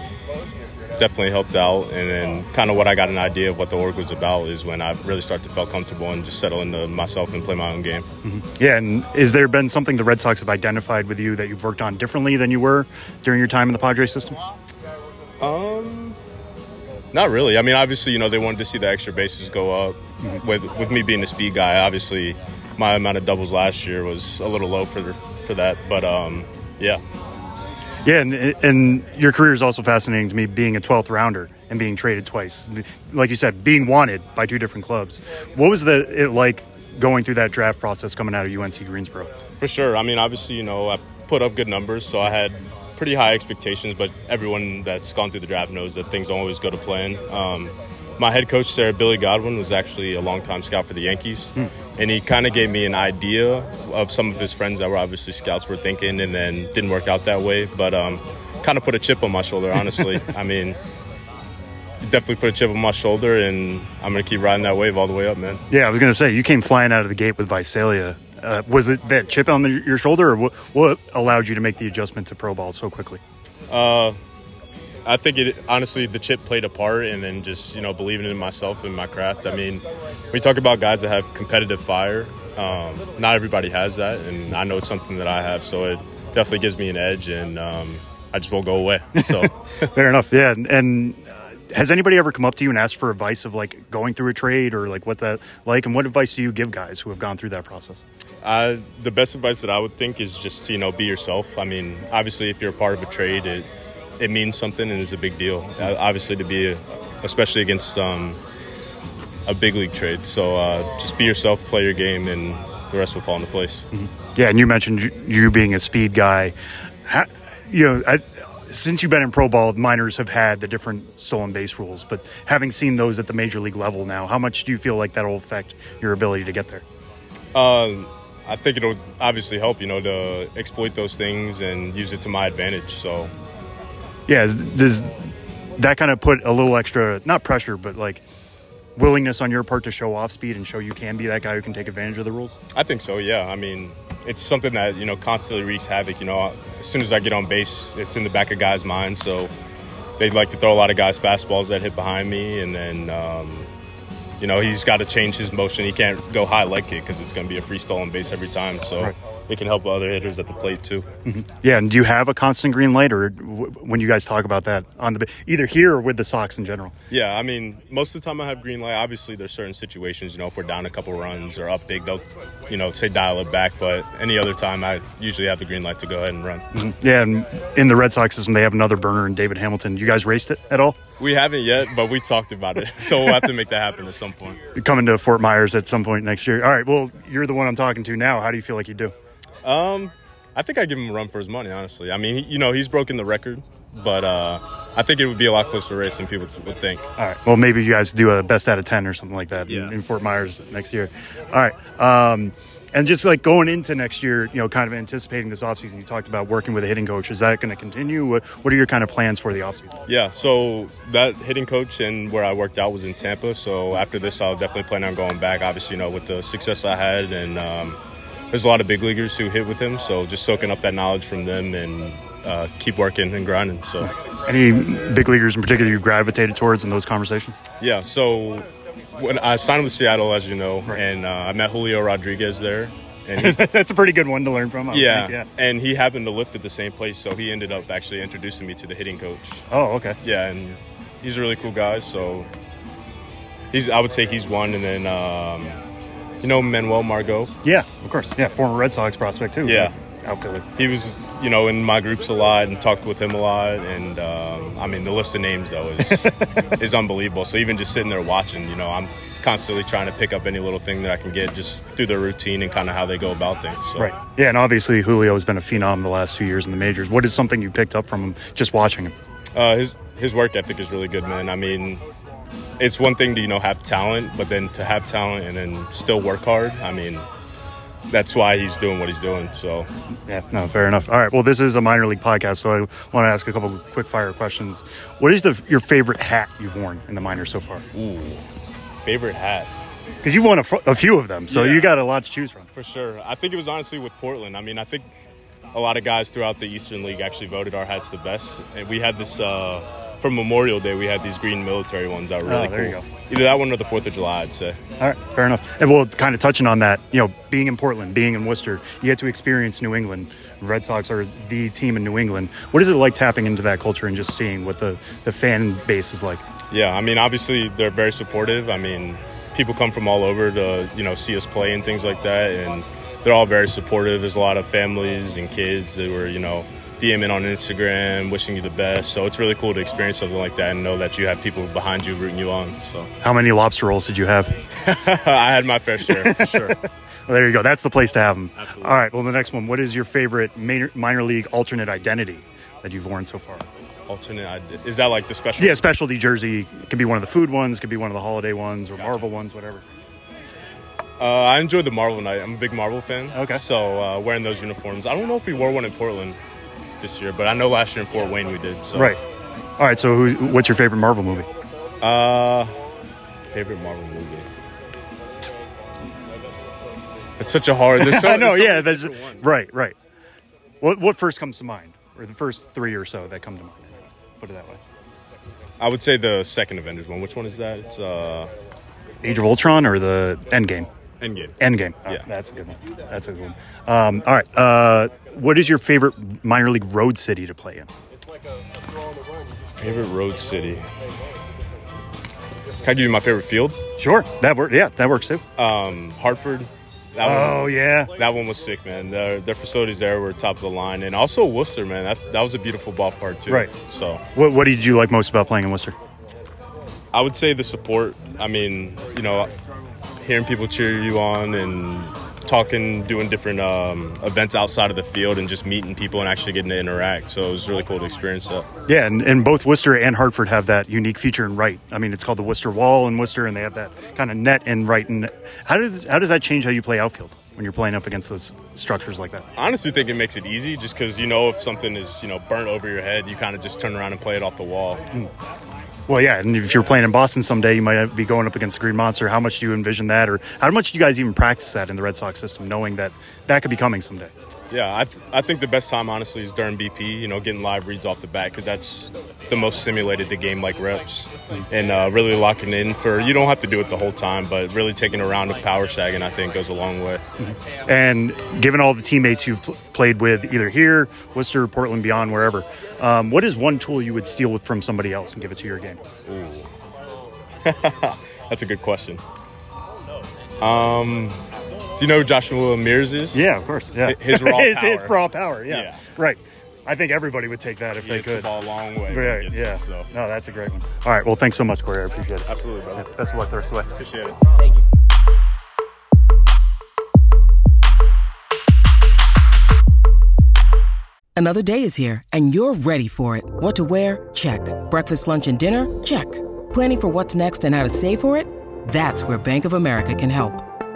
definitely helped out, and then kind of what I got an idea of what the org was about is when I really started to feel comfortable and just settle into myself and play my own game. Yeah, and is there been something the Red Sox have identified with you that you've worked on differently than you were during your time in the Padres system? Um, not really. I mean, obviously, you know, they wanted to see the extra bases go up. With with me being a speed guy, obviously, my amount of doubles last year was a little low for for that. But um, yeah, Yeah, and, and your career is also fascinating to me, being a 12th rounder and being traded twice. Like you said, being wanted by two different clubs. What was the it like going through that draft process coming out of UNC Greensboro? for sure. I mean, obviously, you know, I put up good numbers, so I had pretty high expectations. But everyone that's gone through the draft knows that things don't always go to plan. Um, my head coach, Sarah Billy Godwin, was actually a longtime scout for the Yankees, and he kind of gave me an idea of some of his friends that were obviously scouts were thinking, and then didn't work out that way. But um, kind of put a chip on my shoulder, honestly. I mean, definitely put a chip on my shoulder, and I'm gonna keep riding that wave all the way up, man. Yeah, I was going to say, you came flying out of the gate with Visalia. Uh, was it that chip on the, your shoulder, or what, what allowed you to make the adjustment to pro ball so quickly? Uh, I think it honestly the chip played a part, and then just you know believing in myself and my craft. I mean, we talk about guys that have competitive fire. Um, not everybody has that, and I know it's something that I have, so it definitely gives me an edge, and um, I just won't go away. So Fair enough. Yeah, and, and uh, has anybody ever come up to you and asked for advice of like going through a trade or like what that like, and what advice do you give guys who have gone through that process? I, the best advice that I would think is just you know be yourself. I mean, obviously, if you're a part of a trade, it it means something and is a big deal. Uh, obviously, to be, a, especially against um, a big league trade. So uh, just be yourself, play your game, and the rest will fall into place. Yeah, and you mentioned you- being a speed guy. How, you know, I, since you've been in pro ball, minors have had the different stolen base rules, but having seen those at the major league level now, how much do you feel like that'll affect your ability to get there? Um, I think it'll obviously help, you know, to exploit those things and use it to my advantage. So Yeah, is, does that kind of put a little extra, not pressure, but like willingness on your part to show off speed and show you can be that guy who can take advantage of the rules? I think so. Yeah. I mean, it's something that you know constantly wreaks havoc. You know, as soon as I get on base, it's in the back of guys' minds. So they'd like to throw a lot of guys fastballs that hit behind me, and then um, you know, he's got to change his motion. He can't go high leg kick because it's going to be a free stolen base every time. So Right. it can help other hitters at the plate too. Mm-hmm. Yeah, and do you have a constant green light, or w- when you guys talk about that on the either here or with the Sox in general? Yeah, I mean, most of the time I have green light. Obviously, there's certain situations, you know, if we're down a couple runs or up big, they'll, you know, say dial it back. But any other time, I usually have the green light to go ahead and run. Mm-hmm. Yeah, and in the Red Sox system, they have another burner in David Hamilton. You guys raced it at all? We haven't yet, but we talked about it, so we'll have to make that happen at some point. Coming to Fort Myers at some point next year. All right, well, you're the one I'm talking to now. How do you feel like you do? Um, I think I give him a run for his money. Honestly, I mean, he, you know, he's broken the record, but uh, I think it would be a lot closer race than people would think. All right. Well, maybe you guys do a best out of 10 or something like that in- in, Fort Myers next year. All right. Um, and just like going into next year, you know, kind of anticipating this offseason, you talked about working with a hitting coach. Is that going to continue? What, what are your kind of plans for the offseason? Yeah, so that hitting coach and where I worked out was in Tampa. So after this, I'll definitely plan on going back. Obviously, you know, with the success I had, and um, there's a lot of big leaguers who hit with him. So just soaking up that knowledge from them and uh, keep working and grinding. So Any big leaguers in particular you've gravitated towards in those conversations? yeah, so when I signed with Seattle, as you know, and uh, I met Julio Rodriguez there, and he, That's a pretty good one to learn from. I yeah, think, yeah. and he happened to lift at the same place, so he ended up actually introducing me to the hitting coach. Oh, okay. Yeah, and he's a really cool guy. So he's I would say he's one, and then um, you know Manuel Margot. Yeah, of course. Yeah, former Red Sox prospect too. Yeah. Outfielder. He was you know in my groups a lot and talked with him a lot, and um, I mean the list of names though is is unbelievable. So even just sitting there watching, you know, I'm constantly trying to pick up any little thing that I can get just through their routine and kind of how they go about things. So. Right. Yeah, and obviously Julio has been a phenom the last two years in the majors. What is something you picked up from him just watching him? Uh, his his work ethic is really good, man. I mean, it's one thing to you know have talent, but then to have talent and then still work hard. I mean, that's why he's doing what he's doing. So Yeah, no, fair enough. All right, well, this is a minor league podcast, so I want to ask a couple quick fire questions. What is the your favorite hat you've worn in the minors so far? Ooh, favorite hat Because you've won a, a few of them, so Yeah. you got a lot to choose from. for sure. I think it was honestly with Portland. I mean, I think a lot of guys throughout the Eastern League actually voted our hats the best, and we had this. Uh, for Memorial Day, we had these green military ones that were Oh, really there you cool. go. Either that one or the Fourth of July, I'd say. All right, fair enough. And well, kind of touching on that, you know, being in Portland, being in Worcester, you get to experience New England. Red Sox are the team in New England. What is it like tapping into that culture and just seeing what the, the fan base is like? Yeah, I mean, obviously they're very supportive. I mean, people come from all over to you know see us play and things like that, and they're all very supportive. There's a lot of families and kids that were you know DMing on Instagram, wishing you the best. So it's really cool to experience something like that and know that you have people behind you rooting you on. So How many lobster rolls did you have? I had my fair share for sure. Well, there you go. That's the place to have them. Absolutely. All right. Well, the next one. What is your favorite minor, minor league alternate identity that you've worn so far? Alternate, is that like the special? Yeah, specialty jersey. It could be one of the food ones. Could be one of the holiday ones or Marvel ones, whatever. Uh, I enjoyed the Marvel night. I'm a big Marvel fan. Okay. So uh, wearing those uniforms, I don't know if we wore one in Portland this year, but I know last year in Fort Wayne we did. So. Right. All right. So, who, what's your favorite Marvel movie? Uh, favorite Marvel movie. It's such a hard. There's so, I know. so Yeah. That's right. Right. What What first comes to mind, or the first three or so that come to mind? Put it that way. I would say the second Avengers one. Which one is that? It's uh, Age of Ultron or the Endgame? Endgame. Endgame. Oh, Yeah. That's a good one. That's a good one. Um, all right. Uh, what is your favorite minor league road city to play in? Favorite road city. Can I give you my favorite field? Sure. That works. Yeah, that works too. Um, Hartford. That Oh one, yeah. that one was sick, man. Their, their facilities there were top of the line, and also Worcester, man. That that was a beautiful ballpark too. Right. So What What did you like most about playing in Worcester? I would say the support. I mean, you know, hearing people cheer you on and talking, doing different um, events outside of the field, and just meeting people and actually getting to interact. So it was really cool to experience that. Yeah, and, and both Worcester and Hartford have that unique feature in right. I mean, it's called the Worcester Wall in Worcester, and they have that kind of net in right. And how does how does that change how you play outfield when you're playing up against those structures like that? I honestly think it makes it easy, just because you know if something is you know burnt over your head, you kind of just turn around and play it off the wall. Well, yeah, and if you're playing in Boston someday, you might be going up against the Green Monster. How much do you envision that, or how much do you guys even practice that in the Red Sox system, knowing that that could be coming someday? Yeah, I, th- I think the best time, honestly, is during BP, you know, getting live reads off the bat because that's the most simulated the game like reps. And uh, really locking in for, you don't have to do it the whole time, but really taking a round of power shagging, I think, goes a long way. And given all the teammates you've pl- played with, either here, Worcester, Portland, beyond, wherever, um, what is one tool you would steal with from somebody else and give it to your game? Ooh. That's a good question. Um, do you know who Joshua Mears is? Yeah, of course. Yeah, His raw his, power. his raw power. Yeah. Yeah. right. I think everybody would take that if He they hits the could. ball a long way. Right. Yeah. it, so. No, that's a great one. All right. Well, thanks so much, Corey. I appreciate it. Absolutely, brother. Best of luck the rest of the way. Appreciate it. Thank you. Another day is here, and you're ready for it. What to wear? Check. Breakfast, lunch, and dinner? Check. Planning for what's next and how to save for it? That's where Bank of America can help.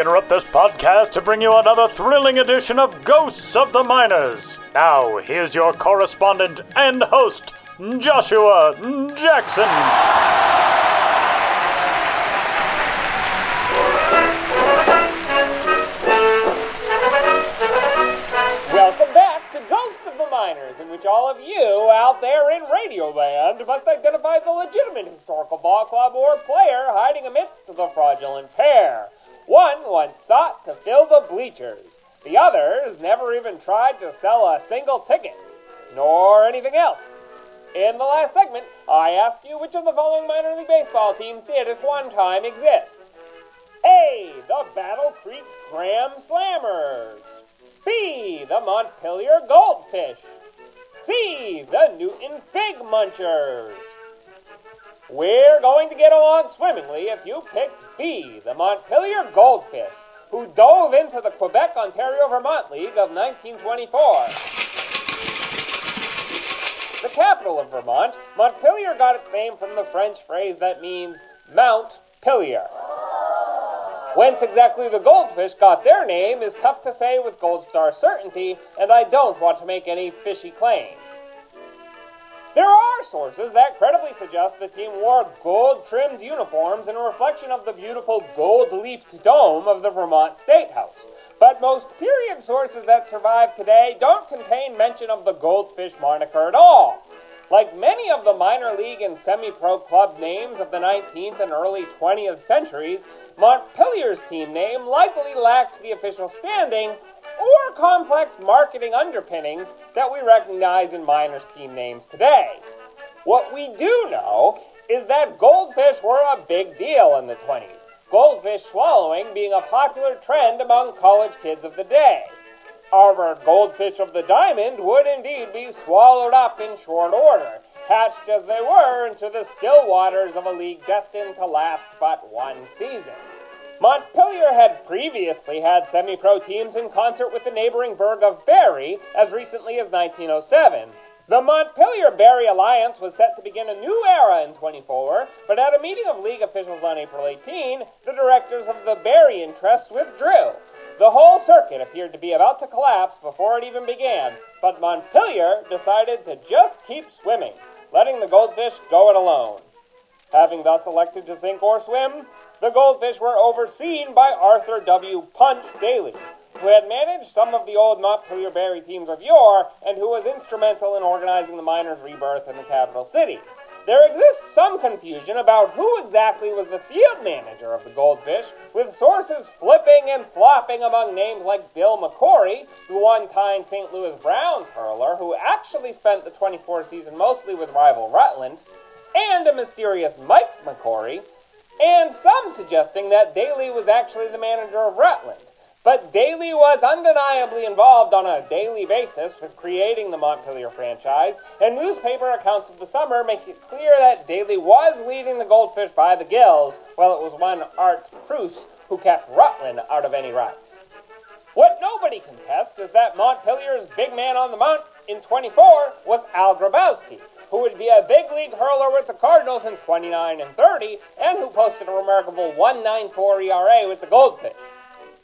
Interrupt this podcast to bring you another thrilling edition of Ghosts of the Minors. Now, here's your correspondent and host, Joshua Jackson. Welcome back to Ghosts of the Minors, in which all of you out there in Radio Land must identify the legitimate historical ball club or player hiding amidst the fraudulent pair. One once sought to fill the bleachers. The others never even tried to sell a single ticket, nor anything else. In the last segment, I asked you which of the following minor league baseball teams did at one time exist. A. The Battle Creek Graham Slammers. B. The Montpelier Goldfish. C. The Newton Fig Munchers. We're going to get along swimmingly if you pick B. The Montpelier Goldfish, who dove into the Quebec Ontario Vermont League of 1924. The capital of Vermont, Montpelier got its name from the French phrase that means Mount Pilier. Whence exactly the goldfish got their name is tough to say with gold star certainty, and I don't want to make any fishy claims. There are sources that credibly suggest the team wore gold trimmed uniforms in a reflection of the beautiful gold leafed dome of the Vermont State House. But most period sources that survive today don't contain mention of the goldfish moniker at all. Like many of the minor league and semi pro club names of the 19th and early 20th centuries, Montpelier's team name likely lacked the official standing or complex marketing underpinnings that we recognize in minors' team names today. What we do know is that goldfish were a big deal in the 20s, goldfish swallowing being a popular trend among college kids of the day. Our goldfish of the diamond would indeed be swallowed up in short order, hatched as they were into the still waters of a league destined to last but one season. Montpelier had previously had semi pro teams in concert with the neighboring burg of Barre as recently as 1907. The Montpelier Barre alliance was set to begin a new era in 24, but at a meeting of league officials on April 18, the directors of the Barre interest withdrew. The whole circuit appeared to be about to collapse before it even began, but Montpelier decided to just keep swimming, letting the goldfish go it alone. Having thus elected to sink or swim, the goldfish were overseen by Arthur W. Punch Daly, who had managed some of the old Montpelier Barre teams of yore and who was instrumental in organizing the minors' rebirth in the capital city. There exists some confusion about who exactly was the field manager of the Goldfish, with sources flipping and flopping among names like Bill McCorry, the one time St. Louis Browns hurler who actually spent the 24 season mostly with rival Rutland, and a mysterious Mike McCory, and some suggesting that Daly was actually the manager of Rutland. But Daly was undeniably involved on a daily basis with creating the Montpelier franchise, and newspaper accounts of the summer make it clear that Daly was leading the Goldfish by the gills, while it was one Art Cruz who kept Rutland out of any rights. What nobody contests is that Montpelier's big man on the mount in 24 was Al Grabowski, who would be a big league hurler with the Cardinals in 29 and 30, and who posted a remarkable 1.94 ERA with the Goldfish.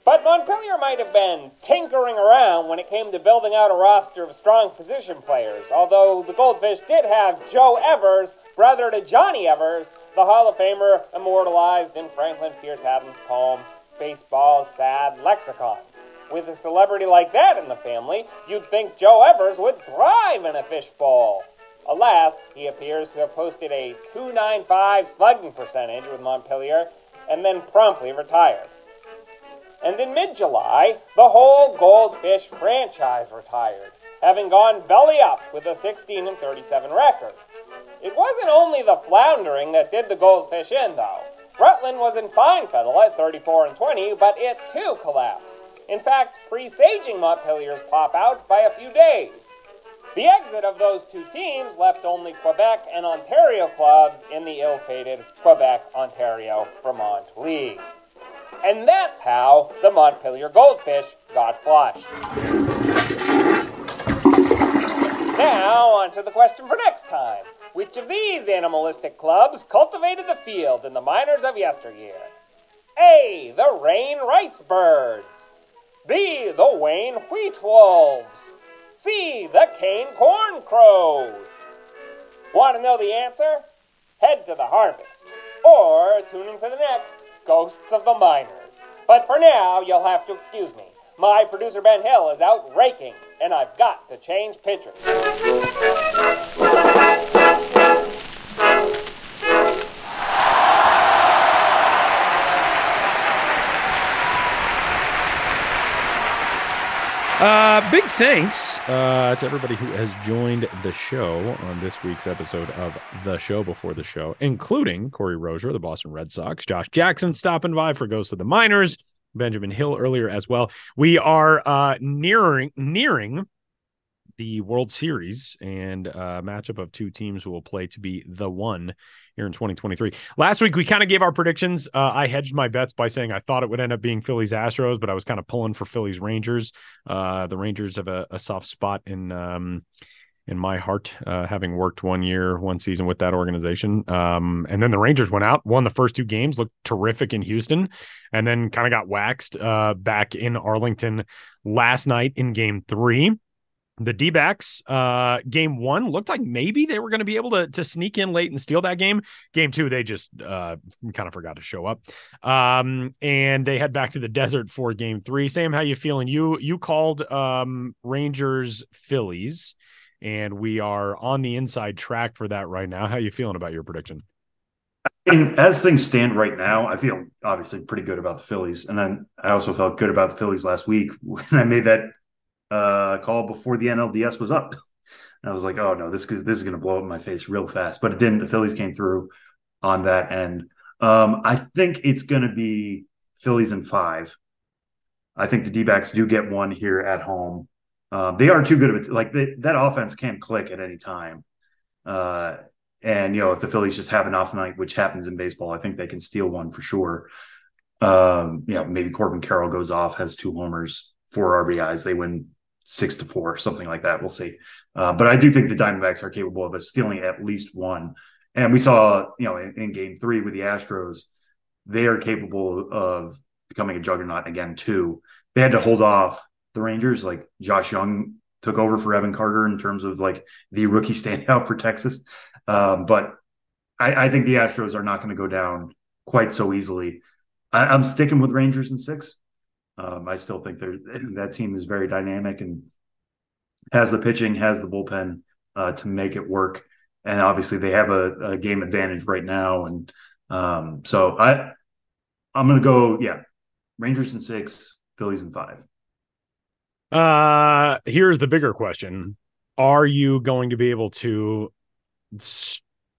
But Montpelier might have been tinkering around when it came to building out a roster of strong position players, although the Goldfish did have Joe Evers, brother to Johnny Evers, the Hall of Famer immortalized in Franklin Pierce Adams' poem, Baseball's Sad Lexicon. With a celebrity like that in the family, you'd think Joe Evers would thrive in a fishbowl. Alas, he appears to have posted a 295 slugging percentage with Montpelier and then promptly retired. And in mid July, the whole Goldfish franchise retired, having gone belly up with a 16 and 37 record. It wasn't only the floundering that did the Goldfish in, though. Rutland was in fine fettle at 34 and 20, but it too collapsed. In fact, presaging Montpelier's pop out by a few days. The exit of those two teams left only Quebec and Ontario clubs in the ill fated Quebec Ontario Vermont League. And that's how the Montpelier Goldfish got flushed. Now, on to the question for next time. Which of these animalistic clubs cultivated the field in the minors of yesteryear? A. The Rain Rice Birds. B. The Wayne Wheat Wolves. C. The Cane Corn Crows. Want to know the answer? Head to the harvest. Or tune in to the next Ghosts of the Minors. But for now, you'll have to excuse me. My producer Ben Hill is out raking, and I've got to change pitchers. Uh, big thanks uh, to everybody who has joined the show on this week's episode of The Show Before the Show, including Corey Rosier, the Boston Red Sox, Josh Jackson stopping by for Ghost of the Minors, Benjamin Hill earlier as well. We are uh, nearing nearing the World Series and uh, matchup of two teams who will play to be the one here in 2023. Last week we kind of gave our predictions. Uh, I hedged my bets by saying I thought it would end up being Phillies Astros, but I was kind of pulling for Phillies Rangers. Uh, the Rangers have a, a soft spot in um, in my heart, uh, having worked one year, one season with that organization. Um, and then the Rangers went out, won the first two games, looked terrific in Houston, and then kind of got waxed uh, back in Arlington last night in game three the D-backs uh game one looked like maybe they were going to be able to to sneak in late and steal that game. Game two they just uh kind of forgot to show up. Um and they head back to the desert for game three. Sam how you feeling? You you called um rangers phillies and we are on the inside track for that right now. How you feeling about your prediction? As things stand right now, I feel obviously pretty good about the Phillies. And then I also felt good about the Phillies last week when I made that uh, call before the NLDS was up. And I was like, oh no, this is this is to blow up my face real fast. But it didn't. The Phillies came through on that end. Um, I think it's to be Phillies in five. I think the D do get one here at home. Um, they are too good of it. Like they, that offense can click at any time. Uh, and you know, if the Phillies just have an off night, which happens in baseball, I think they can steal one for sure. Um, you know, maybe Corbin Carroll goes off, has two homers, four RBIs. They win six to four, something like that. We'll see. Uh, but I do think the Diamondbacks are capable of stealing at least one. And we saw, you know, in, in, game three with the Astros, they are capable of becoming a juggernaut again, too. They had to hold off the Rangers. Like Josh Jung took over for Evan Carter in terms of like the rookie standout for Texas. Um, but I, I, think the Astros are not going to go down quite so easily. I, I'm sticking with Rangers in six. Um, I still think that team is very dynamic and has the pitching, has the bullpen uh, to make it work. And obviously, they have a, a game advantage right now. And um, so I, I'm going to go, yeah, Rangers in six, Phillies in five. Uh, here's the bigger question: Are you going to be able to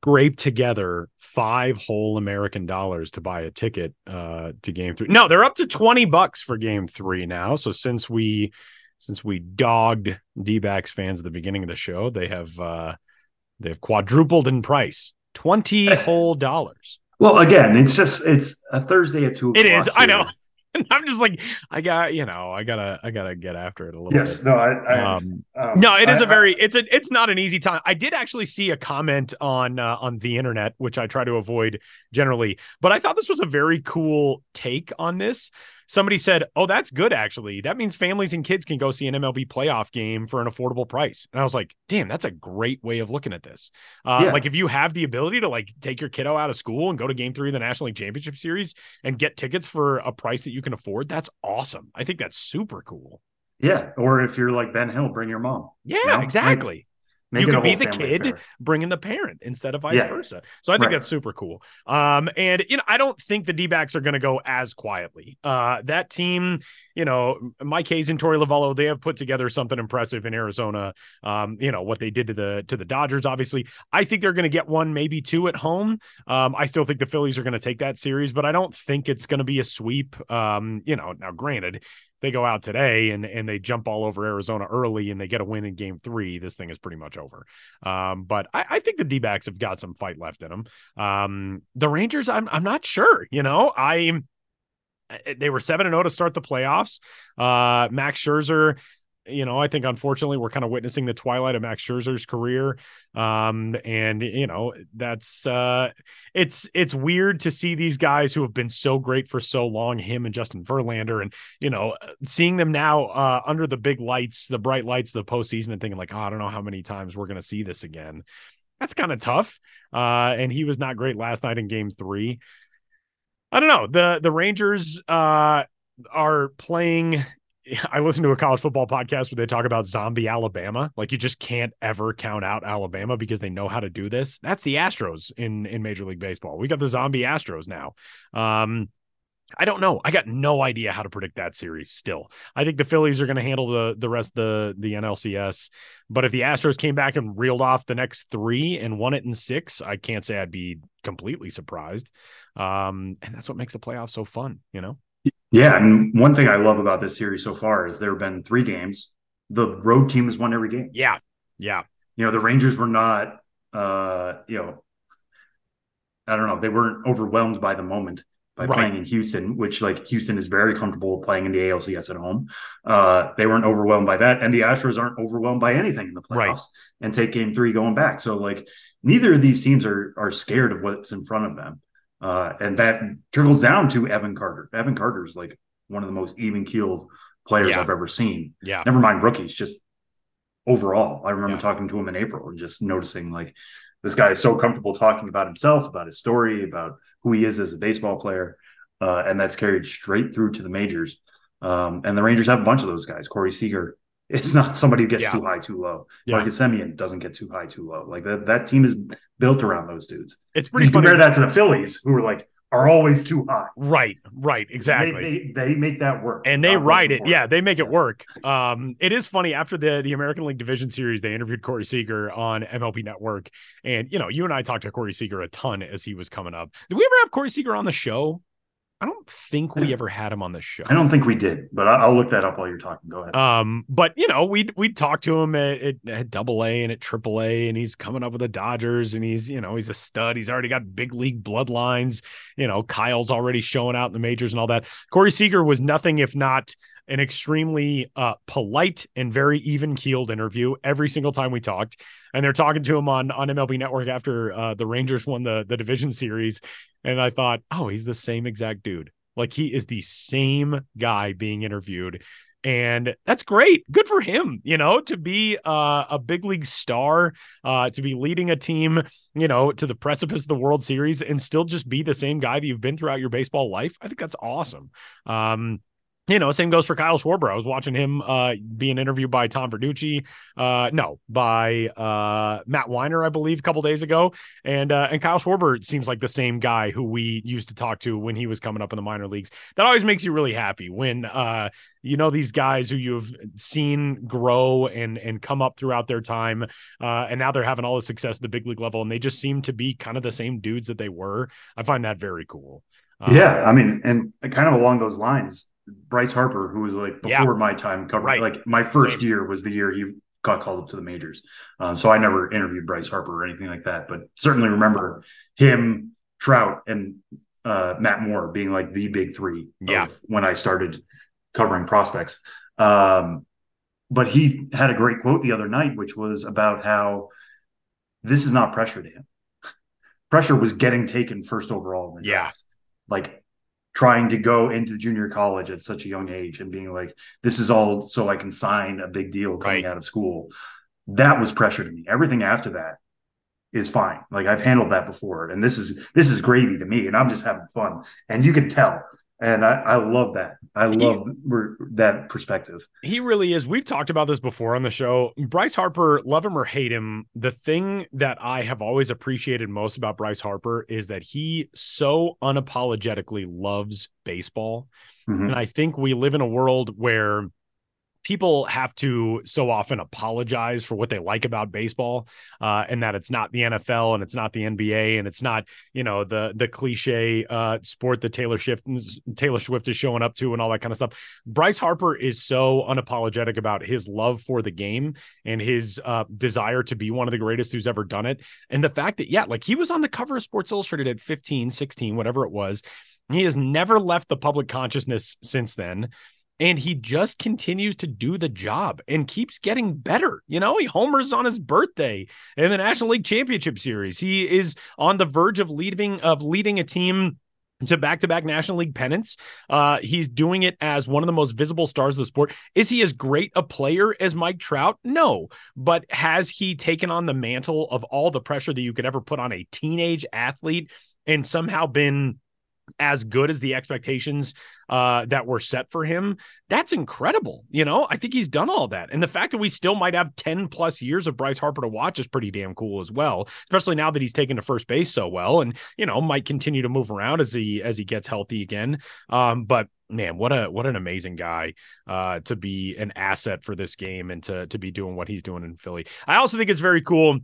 scrape together five whole American dollars to buy a ticket uh, to game three. No, they're up to 20 bucks for game three now. So since we since we dogged D-backs fans at the beginning of the show, they have uh they've quadrupled in price. 20 whole dollars. Well, again, it's just it's a Thursday at two. It is. I know. I'm just like, I got, you know, I gotta, I gotta get after it a little yes, bit. no, I, I Um, um, no, it is I- a very, it's a, it's not an easy time. I did actually see a comment on uh, on the internet, which I try to avoid generally, but I thought this was a very cool take on this. Somebody said, "Oh, that's good. Actually, that means families and kids can go see an MLB playoff game for an affordable price." And I was like, "Damn, that's a great way of looking at this. Uh, Yeah. Like, if you have the ability to like take your kiddo out of school and go to Game Three of the National League Championship Series and get tickets for a price that you can afford, that's awesome. I think that's super cool. yeah. Or if you're like Ben Hill, bring your mom. Yeah, You know, exactly. Make you could be the kid affair. bringing the parent instead of vice Yeah. versa. So I think Right. that's super cool. Um, and you know, I don't think the D-backs are going to go as quietly. Uh, that team, you know, Mike Hazen and Torey Lovullo, they have put together something impressive in Arizona. Um, you know what they did to the to the Dodgers. Obviously, I think they're going to get one, maybe two at home. Um, I still think the Phillies are going to take that series, but I don't think it's going to be a sweep. Um, you know, now granted, they go out today and and they jump all over Arizona early and they get a win in game three, this thing is pretty much over. Um, but I, I think the D backs have got some fight left in them. Um, the Rangers, I'm I'm not sure. You know, I they were seven and zero to start the playoffs. Uh, Max Scherzer. You know, I think unfortunately we're kind of witnessing the twilight of Max Scherzer's career. Um, and you know, that's uh it's it's weird to see these guys who have been so great for so long, him and Justin Verlander, and you know, seeing them now uh under the big lights, the bright lights, of the postseason, and thinking like, oh, I don't know how many times we're gonna see this again. That's kind of tough. Uh, and he was not great last night in game three. I don't know. The the Rangers uh are playing I listened to a college football podcast where they talk about zombie Alabama. Like you just can't ever count out Alabama because they know how to do this. That's the Astros in in Major League Baseball. We got the zombie Astros now. Um I don't know. I got no idea how to predict that series still. I think the Phillies are going to handle the the rest of the the NLCS. But if the Astros came back and reeled off the next 3 and won it in 6, I can't say I'd be completely surprised. Um and that's what makes the playoffs so fun, you know. Yeah, and one thing I love about this series so far is there have been three games. The road team has won every game. Yeah. Yeah. You know, the Rangers were not uh, you know, I don't know, they weren't overwhelmed by the moment by Right. playing in Houston, which like Houston is very comfortable playing in the ALCS at home. Uh, they weren't overwhelmed by that, and the Astros aren't overwhelmed by anything in the playoffs Right. and take game three going back. So like neither of these teams are are scared of what's in front of them. Uh, and that trickles down to Evan Carter. Evan Carter is like one of the most even keeled players Yeah. I've ever seen. Yeah. Never mind rookies, just overall. I remember Yeah. talking to him in April and just noticing like this guy is so comfortable talking about himself, about his story, about who he is as a baseball player. Uh, and that's carried straight through to the majors. Um, and the Rangers have a bunch of those guys. Corey Seager is not somebody who gets Yeah. too high, too low. Yeah. Marcus Semien doesn't get too high, too low. Like that, that team is built around those dudes. It's pretty you funny. compare that to the Phillies, who are like are always too high. Right, right, exactly. They, they, they make that work, and they ride it. Yeah, they make it work. Um, it is funny after the the American League Division Series, they interviewed Corey Seager on MLB Network, and you know, you and I talked to Corey Seager a ton as he was coming up. Did we ever have Corey Seager on the show? I don't think we ever had him on the show. I don't think we did, but I'll look that up while you're talking. Go ahead. Um, but you know, we we talked to him at, at, at double A and at triple A, and he's coming up with the Dodgers, and he's you know he's a stud. He's already got big league bloodlines. You know, Kyle's already showing out in the majors and all that. Corey Seager was nothing if not an extremely uh, polite and very even keeled interview every single time we talked. And they're talking to him on on MLB Network after uh, the Rangers won the the division series, and I thought, oh, he's the same exact dude. Like he is the same guy being interviewed. And that's great. Good for him, you know, to be uh, a big league star, uh, to be leading a team, you know, to the precipice of the World Series and still just be the same guy that you've been throughout your baseball life. I think that's awesome. Um, you know, same goes for Kyle Schwarber. I was watching him uh, being interviewed by Tom Verducci, uh, no, by uh, Matt Weiner, I believe, a couple days ago, and uh, and Kyle Schwarber seems like the same guy who we used to talk to when he was coming up in the minor leagues. That always makes you really happy when uh, you know these guys who you've seen grow and and come up throughout their time, uh, and now they're having all the success at the big league level, and they just seem to be kind of the same dudes that they were. I find that very cool. Um, yeah, I mean, and kind of along those lines, Bryce Harper, who was like Yeah. before my time covering, Right. like my first Same. year was the year he got called up to the majors. Um, so I never interviewed Bryce Harper or anything like that, but certainly remember him, Trout, and uh, Matt Moore being like the big three. Yeah. When I started covering prospects, um, but he had a great quote the other night, which was about how this is not pressure to him. Pressure was getting taken first overall. yeah. Draft. Like trying to go into junior college at such a young age and being like, this is all so I can sign a big deal coming Right. out of school. That was pressure to me. Everything after that is fine. Like I've handled that before. And this is this is gravy to me. And I'm just having fun. And you can tell. And I, I love that. I love we're- that perspective. He really is. We've talked about this before on the show. Bryce Harper, love him or hate him, the thing that I have always appreciated most about Bryce Harper is that he so unapologetically loves baseball. Mhm. And I think we live in a world where people have to so often apologize for what they like about baseball uh, and that it's not the NFL and it's not the NBA and it's not you know the the cliche uh, sport that Taylor Swift Taylor Swift is showing up to and all that kind of stuff. Bryce Harper is so unapologetic about his love for the game and his uh, desire to be one of the greatest who's ever done it. And the fact that yeah like he was on the cover of Sports Illustrated at 15 16 whatever it was. He has never left the public consciousness since then and he just continues to do the job and keeps getting better. You know, he homers on his birthday in the National League Championship Series. He is on the verge of leading of leading a team to back-to-back National League pennants. Uh, he's doing it as one of the most visible stars of the sport. Is he as great a player as Mike Trout? No, but has he taken on the mantle of all the pressure that you could ever put on a teenage athlete and somehow been as good as the expectations uh, that were set for him, that's incredible. You know, I think he's done all that. And the fact that we still might have 10 plus years of Bryce Harper to watch is pretty damn cool as well, especially now that he's taken to first base so well and, you know, might continue to move around as he as he gets healthy again. Um, but man, what a what an amazing guy uh, to be an asset for this game and to to be doing what he's doing in Philly. I also think it's very cool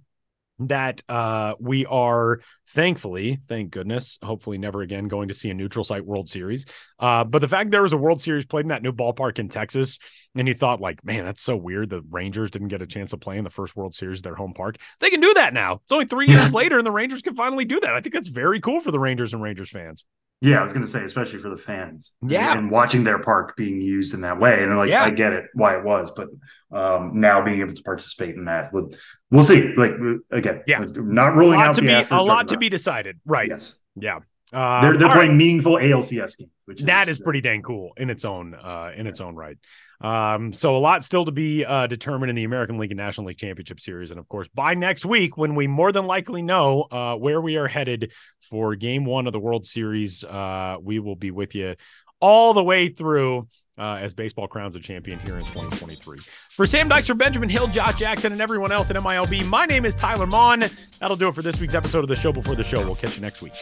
that uh we are thankfully thank goodness hopefully never again going to see a neutral site world series. Uh but the fact there was a world series played in that new ballpark in texas and you thought like man that's so weird the rangers didn't get a chance to play in the first world series at their home park. They can do that now. It's only three years later and the rangers can finally do that. I think that's very cool for the rangers and rangers fans Yeah, I was going to say, especially for the fans. Yeah. And watching their park being used in that way. And like, Yeah. I get it why it was, but um, now being able to participate in that, would we'll see. Like, again, Yeah. not a ruling out to the be a lot to be decided right Yes. yeah uh, They're, they're playing right. meaningful ALCS games, which is, that is pretty dang cool in its own uh in its own right. Um so a lot still to be uh determined in the american league and national league championship series. And of course by next week when we more than likely know uh where we are headed for game one of the world series uh we will be with you all the way through uh, as baseball crowns a champion here in 2023. For Sam Dykstra, Benjamin Hill, Josh Jackson, and everyone else at MILB, my name is Tyler Maun. That'll do it for this week's episode of the show before the show. We'll catch you next week.